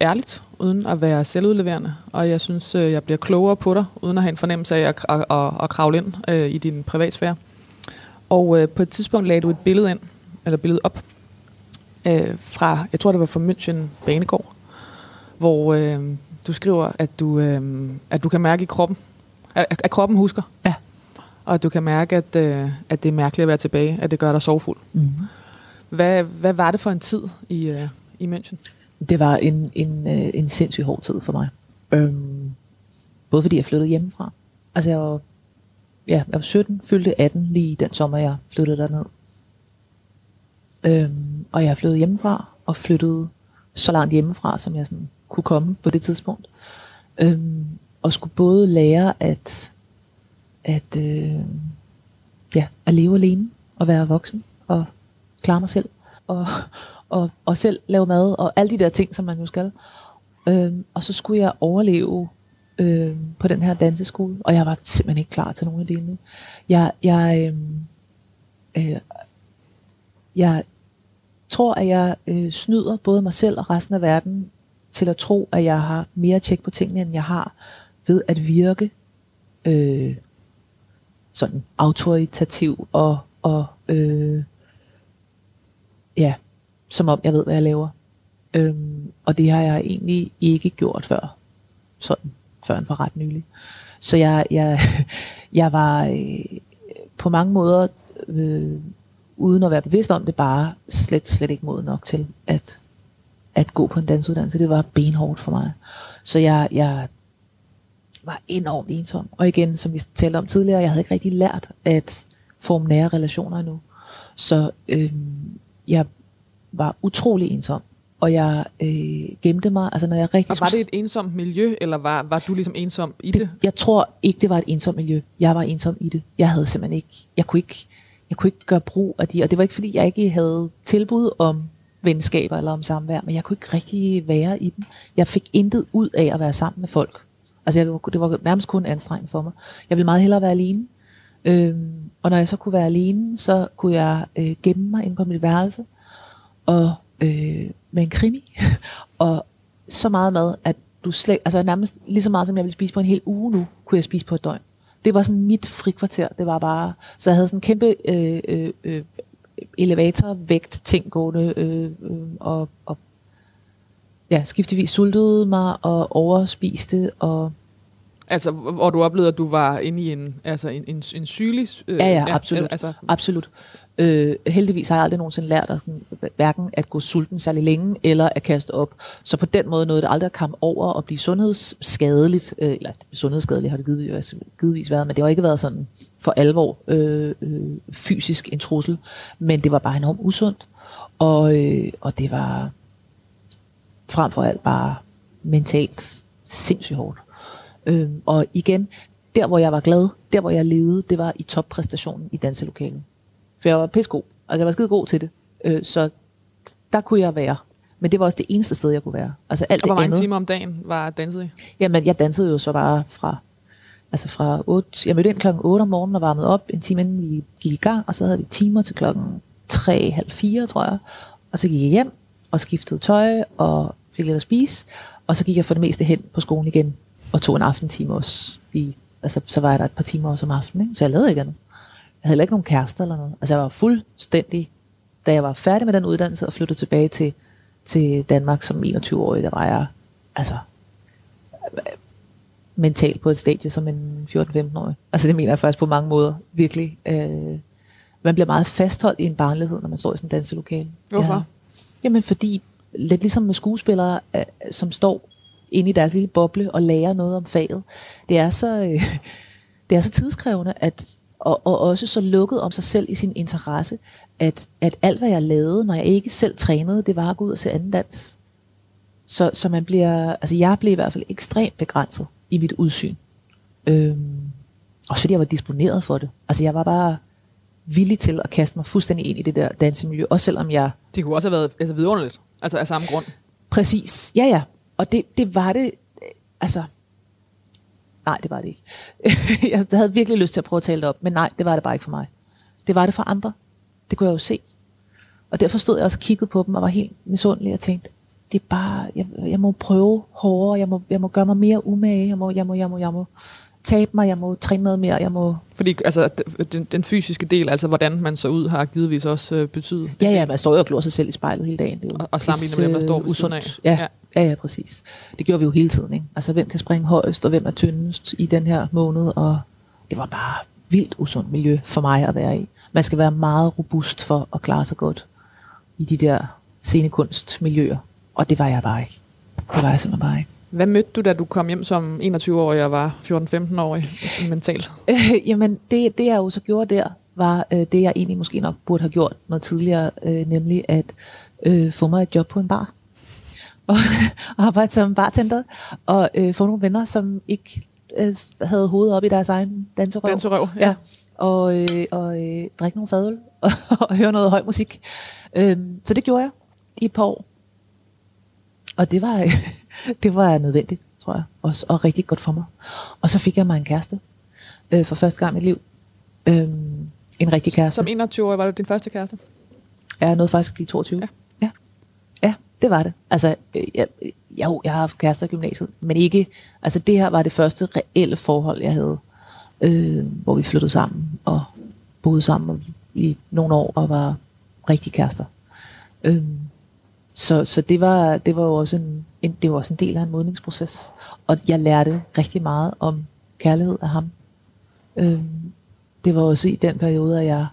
ærligt, uden at være selvudleverende. Og jeg synes, øh, jeg bliver klogere på dig, uden at have en fornemmelse af at, at, at, at kravle ind øh, i din privatsfære. Og øh, på et tidspunkt lagde du et billede ind, eller billede op, øh, fra, jeg tror det var fra München Banegård, hvor øh, du skriver, at du, øh, at du kan mærke i kroppen, at, at kroppen husker. Ja. Og at du kan mærke, at, øh, at det er mærkeligt at være tilbage, at det gør dig sorgfuld. Mm-hmm. Hvad, hvad var det for en tid i, øh, i München? Det var en, en, øh, en sindssygt hård tid for mig. Øhm, både fordi jeg flyttede hjemmefra. Altså jeg var, ja, jeg var 17, fyldte 18 lige den sommer, jeg flyttede derned. Øhm, og jeg flyttede hjemmefra og flyttede så langt hjemmefra, som jeg sådan kunne komme på det tidspunkt. Øhm, og skulle både lære at, at, øh, ja, at leve alene og være voksen og klare mig selv. Og, og, og selv lave mad og alle de der ting, som man jo skal. Øhm, og så skulle jeg overleve øhm, på den her danseskole, og jeg var simpelthen ikke klar til nogen af delene. Jeg, jeg, øhm, øh, jeg tror, at jeg øh, snyder både mig selv og resten af verden til at tro, at jeg har mere tjek på tingene, end jeg har ved at virke øh, sådan autoritativ og, og øh, ja, som om jeg ved, hvad jeg laver. Øhm, og det har jeg egentlig ikke gjort før. Sådan, før en for ret nylig. Så jeg, jeg, jeg var øh, på mange måder, øh, uden at være bevidst om det, bare slet, slet ikke moden nok til at, at gå på en dansuddannelse. Det var benhårdt for mig. Så jeg, jeg var enormt ensom. Og igen, som vi talte om tidligere, jeg havde ikke rigtig lært at forme nære relationer endnu. Så øh, jeg var utrolig ensom. Og jeg øh, gemte mig, altså når jeg rigtig Og var det et ensomt miljø, eller var, var du ligesom ensom i det? det, jeg tror ikke, det var et ensomt miljø. Jeg var ensom i det. Jeg havde simpelthen ikke, jeg kunne ikke, jeg kunne ikke gøre brug af de, og det var ikke fordi, jeg ikke havde tilbud om venskaber eller om samvær, men jeg kunne ikke rigtig være i den. Jeg fik intet ud af at være sammen med folk. Altså jeg, det var nærmest kun anstrengende for mig. Jeg ville meget hellere være alene. Øhm, og når jeg så kunne være alene, så kunne jeg øh, gemme mig ind på mit værelse og øh, med en krimi. og så meget mad, at du slet, altså nærmest lige så meget, som jeg ville spise på en hel uge nu, kunne jeg spise på et døgn. Det var sådan mit frikvarter. Det var bare, så jeg havde sådan en kæmpe øh, øh, øh, elevatorvægt ting gående, øh, øh, og, og ja, skiftevis sultede mig og overspiste, og Altså, hvor du oplevede, at du var inde i en, altså en, en, en sygelig... Øh, Ja, ja, absolut. Altså, Absolut. Øh, heldigvis har jeg aldrig nogensinde lært at, sådan, hverken at gå sulten særlig længe, eller at kaste op. Så på den måde nåede det aldrig at komme over og blive sundhedsskadeligt. Øh, eller sundhedsskadeligt har det givetvis, givetvis været, men det har ikke været sådan for alvor øh, øh, fysisk en trussel. Men det var bare enormt usundt. Og, øh, og det var frem for alt bare mentalt sindssygt hårdt. Øh, og igen, der hvor jeg var glad, der hvor jeg levede, det var i toppræstationen i danselokalet. For jeg var pissegod. Altså jeg var skide god til det. Øh, så der kunne jeg være. Men det var også det eneste sted, jeg kunne være. Altså alt og hvor mange andet. timer om dagen var danset i? Jamen, jeg dansede jo så bare fra, altså fra 8, jeg mødte ind klokken 8 om morgenen og varmede op en time inden vi gik i gang, og så havde vi timer til klokken tre, halv fire, tror jeg. Og så gik jeg hjem og skiftede tøj og fik lidt at spise. Og så gik jeg for det meste hen på skolen igen og tog en aftentime også. I, altså, så var jeg der et par timer også om aftenen, ikke? så jeg lavede ikke andet. Jeg havde heller ikke nogen kærester eller noget. Altså jeg var fuldstændig, da jeg var færdig med den uddannelse og flyttede tilbage til, til Danmark som 21-årig, der var jeg altså mentalt på et stadie som en 14-15-årig. Altså det mener jeg faktisk på mange måder, virkelig. Øh, man bliver meget fastholdt i en barnlighed, når man står i sådan en danselokale. Hvorfor? Ja. Jamen fordi, lidt ligesom med skuespillere, øh, som står inde i deres lille boble og lærer noget om faget, det er så, øh, det er så tidskrævende, at, og, og også så lukket om sig selv i sin interesse, at, at alt hvad jeg lavede, når jeg ikke selv trænede, det var at gå ud og se anden dans. Så, så man bliver, altså jeg blev i hvert fald ekstremt begrænset i mit udsyn. Øhm, også fordi jeg var disponeret for det. Altså jeg var bare villig til at kaste mig fuldstændig ind i det der dansemiljø, også selvom jeg... Det kunne også have været altså, vidunderligt, altså af samme grund. Præcis, ja ja. Og det, det var det, øh, altså... Nej, det var det ikke. jeg havde virkelig lyst til at prøve at tale det op, men nej, det var det bare ikke for mig. Det var det for andre. Det kunne jeg jo se. Og derfor stod jeg også og kiggede på dem og var helt misundelig og tænkte, det er bare, jeg, jeg må prøve hårdere, jeg må, jeg må gøre mig mere umage, jeg må, jeg må, jeg må, jeg må tabe mig, jeg må træne noget mere, jeg må... Fordi altså, den, den fysiske del, altså hvordan man så ud, har givetvis også øh, betydet. Ja, ja, man står jo og glor sig selv i spejlet hele dagen. Det er jo og, og sammenligner med dem, der står ved siden af. Ja, ja. Ja, ja, præcis. Det gjorde vi jo hele tiden, ikke? Altså, hvem kan springe højst, og hvem er tyndest i den her måned, og det var bare vildt usundt miljø for mig at være i. Man skal være meget robust for at klare sig godt i de der scenekunstmiljøer. Og det var jeg bare ikke. Det var jeg simpelthen bare ikke. Hvad mødte du, da du kom hjem som 21-årig og var 14-15-årig mentalt? Øh, jamen, det, det jeg jo så gjorde der, var øh, det, jeg egentlig måske nok burde have gjort noget tidligere, øh, nemlig at øh, få mig et job på en bar. Og arbejde som bartender, og øh, få nogle venner, som ikke øh, havde hovedet op i deres egen danserøv. Danserøv, ja. ja. Og, øh, og øh, drikke nogle fadøl og, og høre noget høj musik. Øh, så det gjorde jeg i et par år. Og det var, det var nødvendigt, tror jeg, også, og rigtig godt for mig. Og så fik jeg mig en kæreste øh, for første gang i mit liv. Øh, en rigtig kæreste. Som 21 år var det din første kæreste? Ja, jeg nåede faktisk at blive 22. Ja det var det. Altså, øh, jeg, jo, jeg har haft kærester i gymnasiet, men ikke, altså det her var det første reelle forhold, jeg havde, øh, hvor vi flyttede sammen og boede sammen i nogle år og var rigtig kærester. Øh, så, så det, var, det var jo også en, en, det var også en del af en modningsproces. Og jeg lærte rigtig meget om kærlighed af ham. Øh, det var også i den periode, at jeg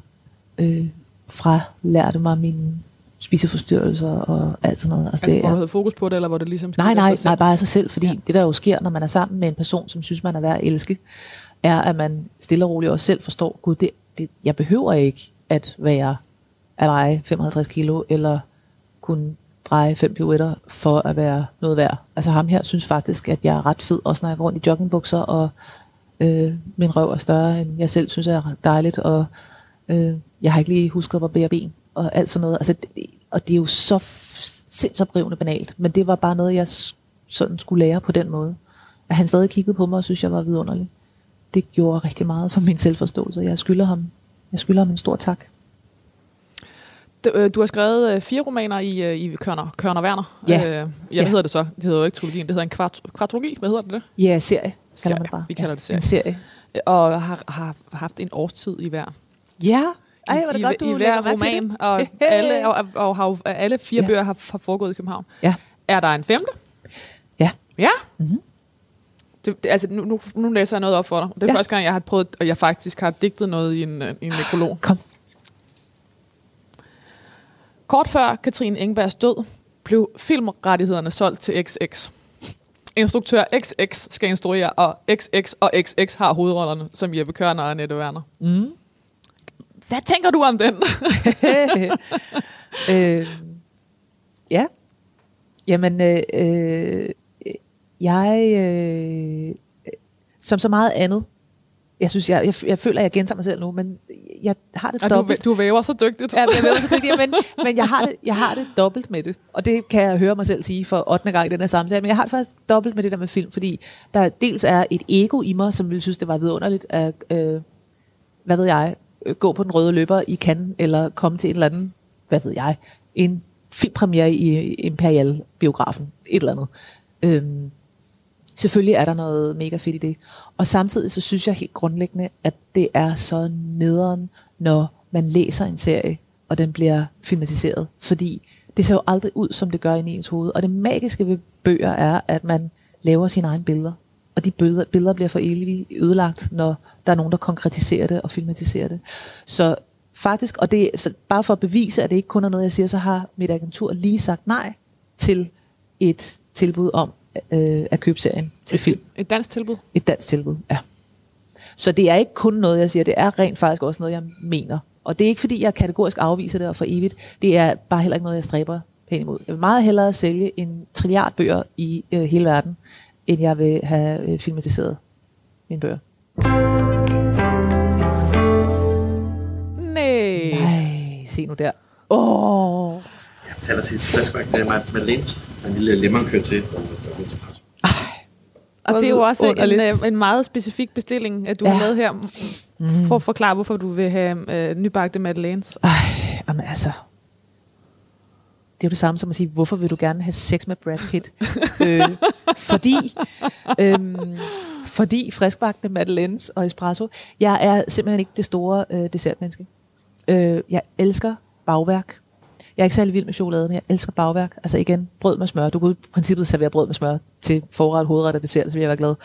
øh, fra lærte mig min spiseforstyrrelser og alt sådan noget. Altså, altså det, hvor du havde fokus på det, eller hvor det ligesom Nej, nej, nej, bare af sig selv, fordi ja. det der jo sker, når man er sammen med en person, som synes, man er værd at elske, er, at man stille og roligt også selv forstår, gud, det, det, jeg behøver ikke at være at veje 55 kilo, eller kunne dreje fem pirouetter for at være noget værd. Altså ham her synes faktisk, at jeg er ret fed, også når jeg går rundt i joggingbukser, og øh, min røv er større, end jeg selv synes er dejligt, og øh, jeg har ikke lige husket at bære ben, og alt sådan noget. Altså, det, og det er jo så sindssygt brivende banalt, men det var bare noget, jeg sådan skulle lære på den måde. At han stadig kiggede på mig og synes, jeg var vidunderlig. Det gjorde rigtig meget for min selvforståelse. Jeg skylder ham, jeg skylder ham en stor tak. Øh, du har skrevet øh, fire romaner i, øh, i Kørner, Kørner Werner. Ja. Øh, ja, hvad ja. hedder det så? Det hedder jo ikke trilogien, det hedder en kvart, kvartologi. Hvad hedder det det? Ja, serie kalder serie. man bare. Vi kalder det serie. En serie. Og har, har haft en årstid i hver. Ja, ej, var det I, godt, du I hver roman, og alle, og, og, og, og alle fire ja. bøger har, har foregået i København. Ja. Er der en femte? Ja. Ja? Mm-hmm. Det, det, altså, nu, nu, nu læser jeg noget op for dig. Det er ja. første gang, jeg har prøvet, og jeg faktisk har digtet noget i en, i en nekrolog. Kom. Kort før Katrine Engbergs død, blev filmrettighederne solgt til XX. Instruktør XX skal instruere, og XX og XX har hovedrollerne, som Jeppe Kørner og Annette Werner. Mm. Hvad tænker du om den? øh, ja. Jamen, øh, øh, jeg, øh, som så meget andet, jeg synes, jeg, jeg, jeg føler, at jeg gentager mig selv nu, men jeg har det ja, dobbelt. Du, du væver så dygtigt. Ja, jeg væver så dygtigt, men, men jeg, har det, jeg har det dobbelt med det. Og det kan jeg høre mig selv sige for 8. gang i den her samtale. Men jeg har det faktisk dobbelt med det der med film, fordi der dels er et ego i mig, som ville synes, det var vidunderligt at, øh, hvad ved jeg, gå på den røde løber i Cannes, eller komme til en eller anden, hvad ved jeg, en filmpremiere i Imperial-biografen, et eller andet. Øhm, selvfølgelig er der noget mega fedt i det. Og samtidig så synes jeg helt grundlæggende, at det er så nederen, når man læser en serie, og den bliver filmatiseret. Fordi det ser jo aldrig ud, som det gør i ens hoved. Og det magiske ved bøger er, at man laver sine egne billeder. Og de billeder, billeder bliver for evigt ødelagt, når der er nogen, der konkretiserer det og filmatiserer det. Så faktisk, og det så bare for at bevise, at det ikke kun er noget, jeg siger, så har mit agentur lige sagt nej til et tilbud om øh, at købe serien til film. Et dansk tilbud? Et dansk tilbud, ja. Så det er ikke kun noget, jeg siger, det er rent faktisk også noget, jeg mener. Og det er ikke, fordi jeg kategorisk afviser det og for evigt. Det er bare heller ikke noget, jeg stræber pænt imod. Jeg vil meget hellere sælge en trilliard bøger i øh, hele verden, end jeg vil have øh, filmatiseret mine bøger. Nej. Nej, se nu der. Åh! Oh. Jeg taler til flashback, det er mig med Lent, en lille lemon kører til. Og det er jo også en, øh, en meget specifik bestilling, at du Ja. har lavet her, mm. for at forklare, hvorfor du vil have øh, nybagte madeleines. Ej, jamen altså. Det er jo det samme som at sige, hvorfor vil du gerne have sex med Brad Pitt? øh, fordi, øhm, fordi friskbagte madeleines og espresso. Jeg er simpelthen ikke det store øh, dessertmenneske. Øh, jeg elsker bagværk. Jeg er ikke særlig vild med chokolade, men jeg elsker bagværk. Altså igen, brød med smør. Du kunne i princippet servere brød med smør til forret, hovedret og dessert, så vil jeg være glad.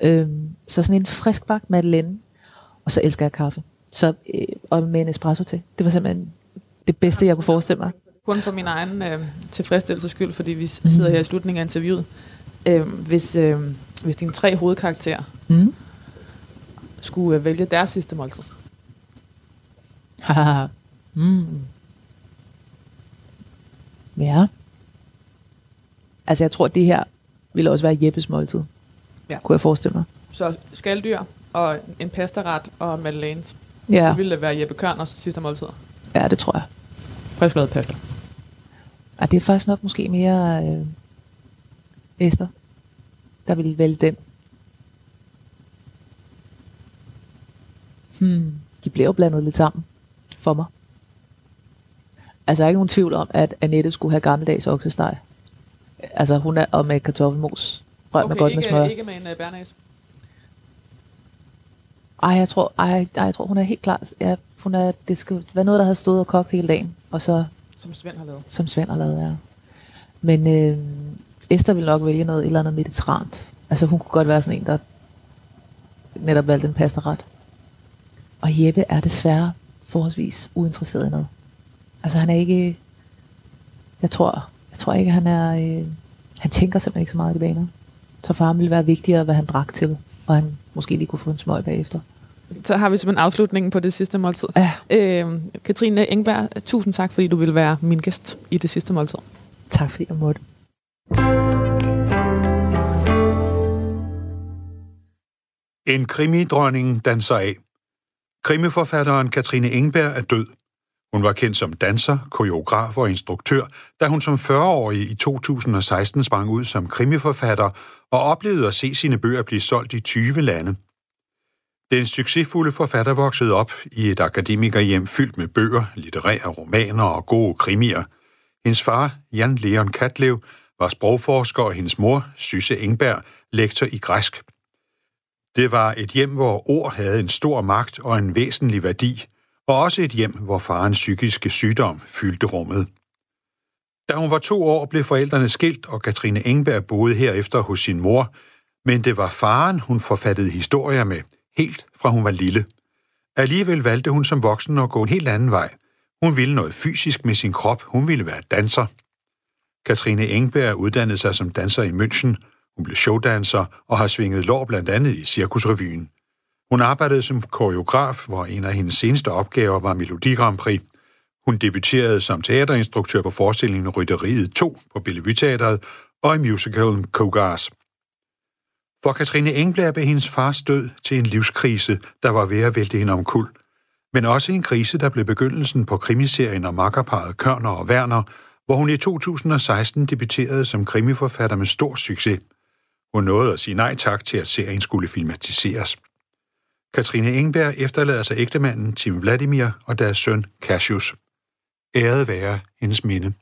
Øhm, så sådan en friskbagt madeleine. Og så elsker jeg kaffe. Så, øh, og med en espresso til. Det var simpelthen det bedste, jeg kunne forestille mig. Kun for min egen øh, tilfredsstillelses skyld, fordi vi sidder her i slutningen af interviewet. Øh, hvis, øh, hvis dine tre hovedkarakterer Mm. skulle øh, vælge deres sidste måltid, mm. Ja. Altså, jeg tror, det her ville også være Jeppes måltid. Ja. Kunne jeg forestille mig. så skalddyr og en pastaret og madeleines, Ja, det ville være Jeppe Kørners sidste måltid. ja det tror jeg. Frisklavet pasta. Ja, det er faktisk nok måske mere øh, Esther, der ville vælge den. Hmm. De bliver jo blandet lidt sammen for mig. Altså, jeg er ikke nogen tvivl om, at Annette skulle have gammeldags oksesteg. Altså, hun er og med kartoffelmos. Rør okay, med godt ikke, med smør. ikke med en uh, bernæs. Ej, jeg tror, ej, ej, jeg tror, hun er helt klar. Ja, hun er, det skal være noget, der har stået og kogt hele dagen, og så som Svend har lavet. som Svend har lavet, ja. Men øh, Esther vil nok vælge noget et eller andet mediterrant. Altså hun kunne godt være sådan en, der netop valgte en pastaret. Og Jeppe er desværre forholdsvis uinteresseret i noget. Altså han er ikke... Jeg tror, jeg tror ikke, han er... Øh, han tænker simpelthen ikke så meget i de baner. Så for ham ville være vigtigere, hvad han drak til. Og han måske lige kunne få en smøg bagefter. Så har vi simpelthen afslutningen på det sidste måltid. Ja, Øh, Katrine Engberg, tusind tak, fordi du ville være min gæst i det sidste måltid. tak fordi jeg måtte. En krimidronning danser af. Krimiforfatteren Katrine Engberg er død. Hun var kendt som danser, koreograf og instruktør, da hun som 40-årig i 2016 sprang ud som krimiforfatter og oplevede at se sine bøger blive solgt i 20 lande. Den succesfulde forfatter voksede op i et akademikerhjem fyldt med bøger, litterære romaner og gode krimier. Hendes far, Jan Leon Katlev, var sprogforsker, og hendes mor, Sysse Engberg, lektor i græsk. Det var et hjem, hvor ord havde en stor magt og en væsentlig værdi, og også et hjem, hvor farens psykiske sygdom fyldte rummet. Da hun var to år, blev forældrene skilt, og Katrine Engberg boede herefter hos sin mor, men det var faren, hun forfattede historier med, helt fra hun var lille. Alligevel valgte hun som voksen at gå en helt anden vej. Hun ville noget fysisk med sin krop, hun ville være danser. Katrine Engberg uddannede sig som danser i München, hun blev showdanser og har svinget lår blandt andet i Cirkusrevyen. Hun arbejdede som koreograf, hvor en af hendes seneste opgaver var Melodi Grand Prix. Hun debuterede som teaterinstruktør på forestillingen Rytteriet 2 på Bellevue Teatret og i musicalen Cougars. For Katrine Engberg blev hendes fars død til en livskrise, der var ved at vælte hende omkuld. Men også en krise, der blev begyndelsen på krimiserien om makkerparet Kørner og Werner, hvor hun i 2016 debuterede som krimiforfatter med stor succes. Hun nåede at sige nej tak til, at serien skulle filmatiseres. Katrine Engberg efterlader sig ægtemanden Tim Vladimir og deres søn Cassius. Æret være hendes minde.